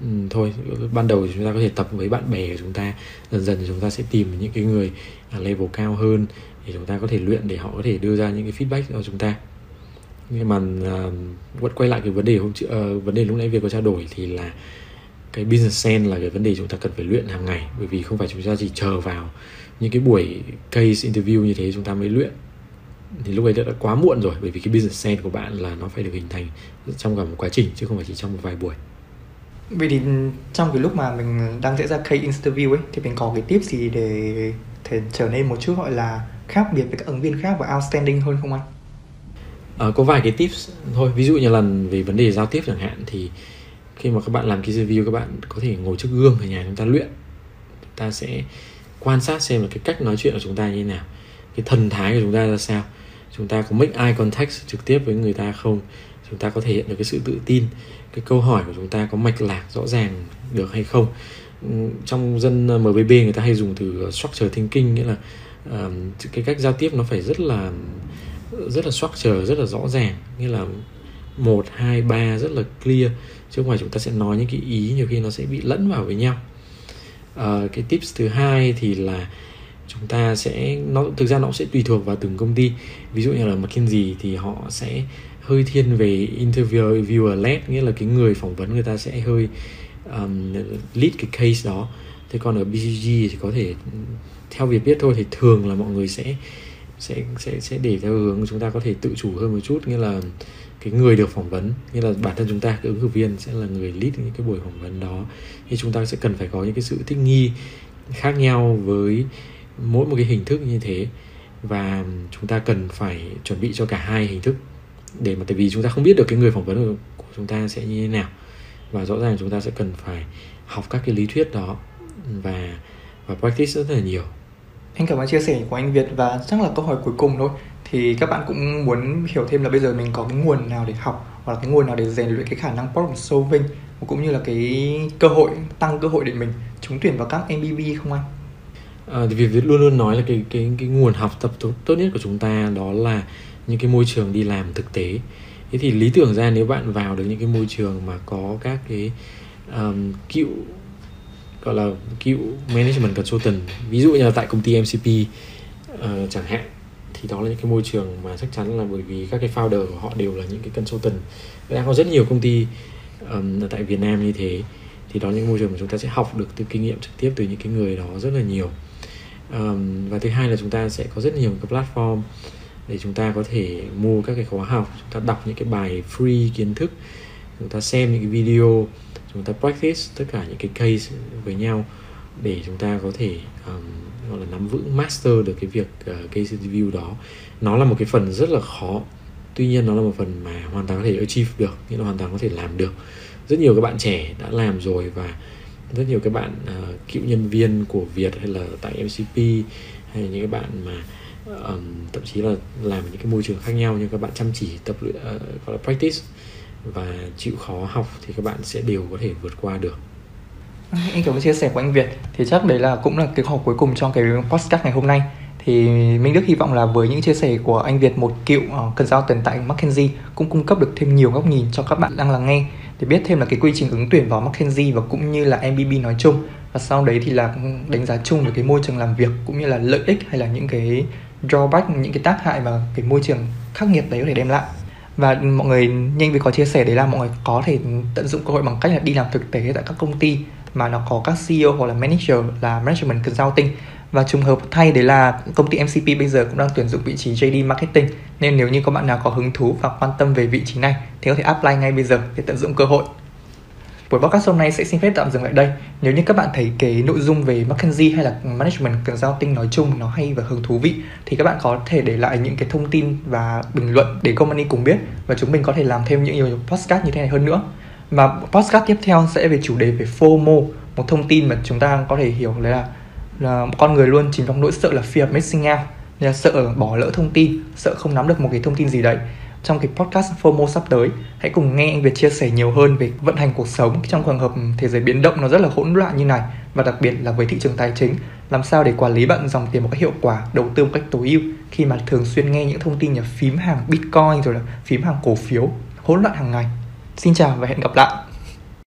Ừ, thôi ban đầu thì chúng ta có thể tập với bạn bè của chúng ta. Dần dần thì chúng ta sẽ tìm những cái người à, level cao hơn để chúng ta có thể luyện để họ có thể đưa ra những cái feedback cho chúng ta. Nhưng mà uh, quay lại cái vấn đề hôm trước uh, vấn đề lúc nãy việc có trao đổi thì là cái business sense là cái vấn đề chúng ta cần phải luyện hàng ngày. Bởi vì không phải chúng ta chỉ chờ vào những cái buổi case interview như thế chúng ta mới luyện. Thì lúc ấy đã quá muộn rồi bởi vì cái business sense của bạn là nó phải được hình thành trong cả một quá trình chứ không phải chỉ trong một vài buổi. Vậy thì trong cái lúc mà mình đang diễn ra case interview ấy thì mình có cái tips gì để thể trở nên một chút gọi là khác biệt với các ứng viên khác và outstanding hơn không anh? À, có vài cái tips thôi. Ví dụ như lần về vấn đề giao tiếp chẳng hạn thì khi mà các bạn làm cái review các bạn có thể ngồi trước gương ở nhà chúng ta luyện. Chúng ta sẽ quan sát xem là cái cách nói chuyện của chúng ta như thế nào cái thần thái của chúng ta ra sao. Chúng ta có make eye contact trực tiếp với người ta không? Chúng ta có thể hiện được cái sự tự tin cái câu hỏi của chúng ta có mạch lạc rõ ràng được hay không? Ừ, trong dân ờ, MBB người ta hay dùng từ ờ, structure thinking nghĩa là uh, cái cách giao tiếp nó phải rất là rất là structure rất là rõ ràng. Nghĩa là một hai ba rất là clear. Chứ không phải chúng ta sẽ nói những cái ý nhiều khi nó sẽ bị lẫn vào với nhau. Uh, cái tips thứ hai thì là chúng ta sẽ nó thực ra nó sẽ tùy thuộc vào từng công ty. Ví dụ như là McKinsey thì họ sẽ hơi thiên về interviewer led nghĩa là cái người phỏng vấn người ta sẽ hơi um, lead cái case đó. Thế còn ở BCG thì có thể theo việc biết thôi thì thường là mọi người sẽ sẽ sẽ sẽ để theo hướng chúng ta có thể tự chủ hơn một chút nghĩa là cái người được phỏng vấn nghĩa là bản thân chúng ta cái ứng cử viên sẽ là người lead những cái buổi phỏng vấn đó. Thì chúng ta sẽ cần phải có những cái sự thích nghi khác nhau với mỗi một cái hình thức như thế. Và chúng ta cần phải chuẩn bị cho cả hai hình thức để mà tại vì chúng ta không biết được cái người phỏng vấn của chúng ta sẽ như thế nào. Và rõ ràng chúng ta sẽ cần phải học các cái lý thuyết đó và và practice rất là nhiều. Anh cảm ơn chia sẻ của anh Việt và chắc là câu hỏi cuối cùng thôi. Thì các bạn cũng muốn hiểu thêm là bây giờ mình có cái nguồn nào để học hoặc là cái nguồn nào để rèn luyện cái khả năng problem solving cũng như là cái cơ hội tăng cơ hội để mình trúng tuyển vào các MBB không anh? À, thì Việt luôn luôn nói là cái cái cái nguồn học tập tốt, tốt nhất của chúng ta đó là những cái môi trường đi làm thực tế. Thế thì lý tưởng ra nếu bạn vào được những cái môi trường mà có các cái um, cựu gọi là cựu management consultant ví dụ như là tại công ty MCP uh, ờ, chẳng hạn thì đó là những cái môi trường mà chắc chắn là bởi vì các cái founder của họ đều là những cái consultant. Đang có rất nhiều công ty um, ở tại Việt Nam như thế thì đó là những môi trường mà chúng ta sẽ học được từ kinh nghiệm trực tiếp từ những cái người đó rất là nhiều. Um, và thứ hai là chúng ta sẽ có rất nhiều cái platform để chúng ta có thể mua các cái khóa học chúng ta đọc những cái bài free kiến thức chúng ta xem những cái video chúng ta practice tất cả những cái case với nhau để chúng ta có thể um, gọi là nắm vững master được cái việc uh, case review đó. Nó là một cái phần rất là khó tuy nhiên nó là một phần mà hoàn toàn có thể achieve được nghĩa là hoàn toàn có thể làm được. Rất nhiều các bạn trẻ đã làm rồi và rất nhiều các bạn uh, cựu nhân viên của Việt hay là tại MCP hay những các bạn mà um, thậm chí là làm những cái môi trường khác nhau nhưng các bạn chăm chỉ tập luyện uh, gọi là practice và chịu khó học thì các bạn sẽ đều có thể vượt qua được. Anh cảm ơn chia sẻ của anh Việt. Thì chắc đấy là cũng là cái câu cuối cùng trong cái podcast ngày hôm nay. Thì Minh Đức hy vọng là với những chia sẻ của anh Việt một cựu ờ, uh, tuyển tại McKinsey cũng cung cấp được thêm nhiều góc nhìn cho các bạn đang lắng nghe. Để biết thêm là cái quy trình ứng tuyển vào McKinsey và cũng như là MBB nói chung. Và sau đấy thì là đánh giá chung về cái môi trường làm việc cũng như là lợi ích hay là những cái drawback, những cái tác hại và cái môi trường khắc nghiệt đấy có thể đem lại. Và mọi người nhanh vì có chia sẻ đấy là mọi người có thể tận dụng cơ hội bằng cách là đi làm thực tế tại các công ty mà nó có các CEO hoặc là manager, là management consulting. Và trùng hợp thay đấy là công ty MCP bây giờ cũng đang tuyển dụng vị trí JD Marketing. Nên nếu như có bạn nào có hứng thú và quan tâm về vị trí này thì có thể apply ngay bây giờ để tận dụng cơ hội. Buổi podcast hôm nay sẽ xin phép tạm dừng lại đây. Nếu như các bạn thấy cái nội dung về McKinsey hay là Management Consulting nói chung nó hay và hứng thú vị thì các bạn có thể để lại những cái thông tin và bình luận để company cùng biết và chúng mình có thể làm thêm những nhiều podcast như thế này hơn nữa. Và podcast tiếp theo sẽ về chủ đề về FOMO, một thông tin mà chúng ta có thể hiểu đấy là là con người luôn chìm trong nỗi sợ là fear of missing out là sợ bỏ lỡ thông tin sợ không nắm được một cái thông tin gì đấy trong cái podcast FOMO sắp tới. Hãy cùng nghe anh Việt chia sẻ nhiều hơn về vận hành cuộc sống trong trường hợp thế giới biến động nó rất là hỗn loạn như này, và đặc biệt là với thị trường tài chính. Làm sao để quản lý bận dòng tiền một cách hiệu quả, đầu tư một cách tối ưu, khi mà thường xuyên nghe những thông tin như phím hàng bitcoin rồi là phím hàng cổ phiếu, hỗn loạn hàng ngày. Xin chào và hẹn gặp lại!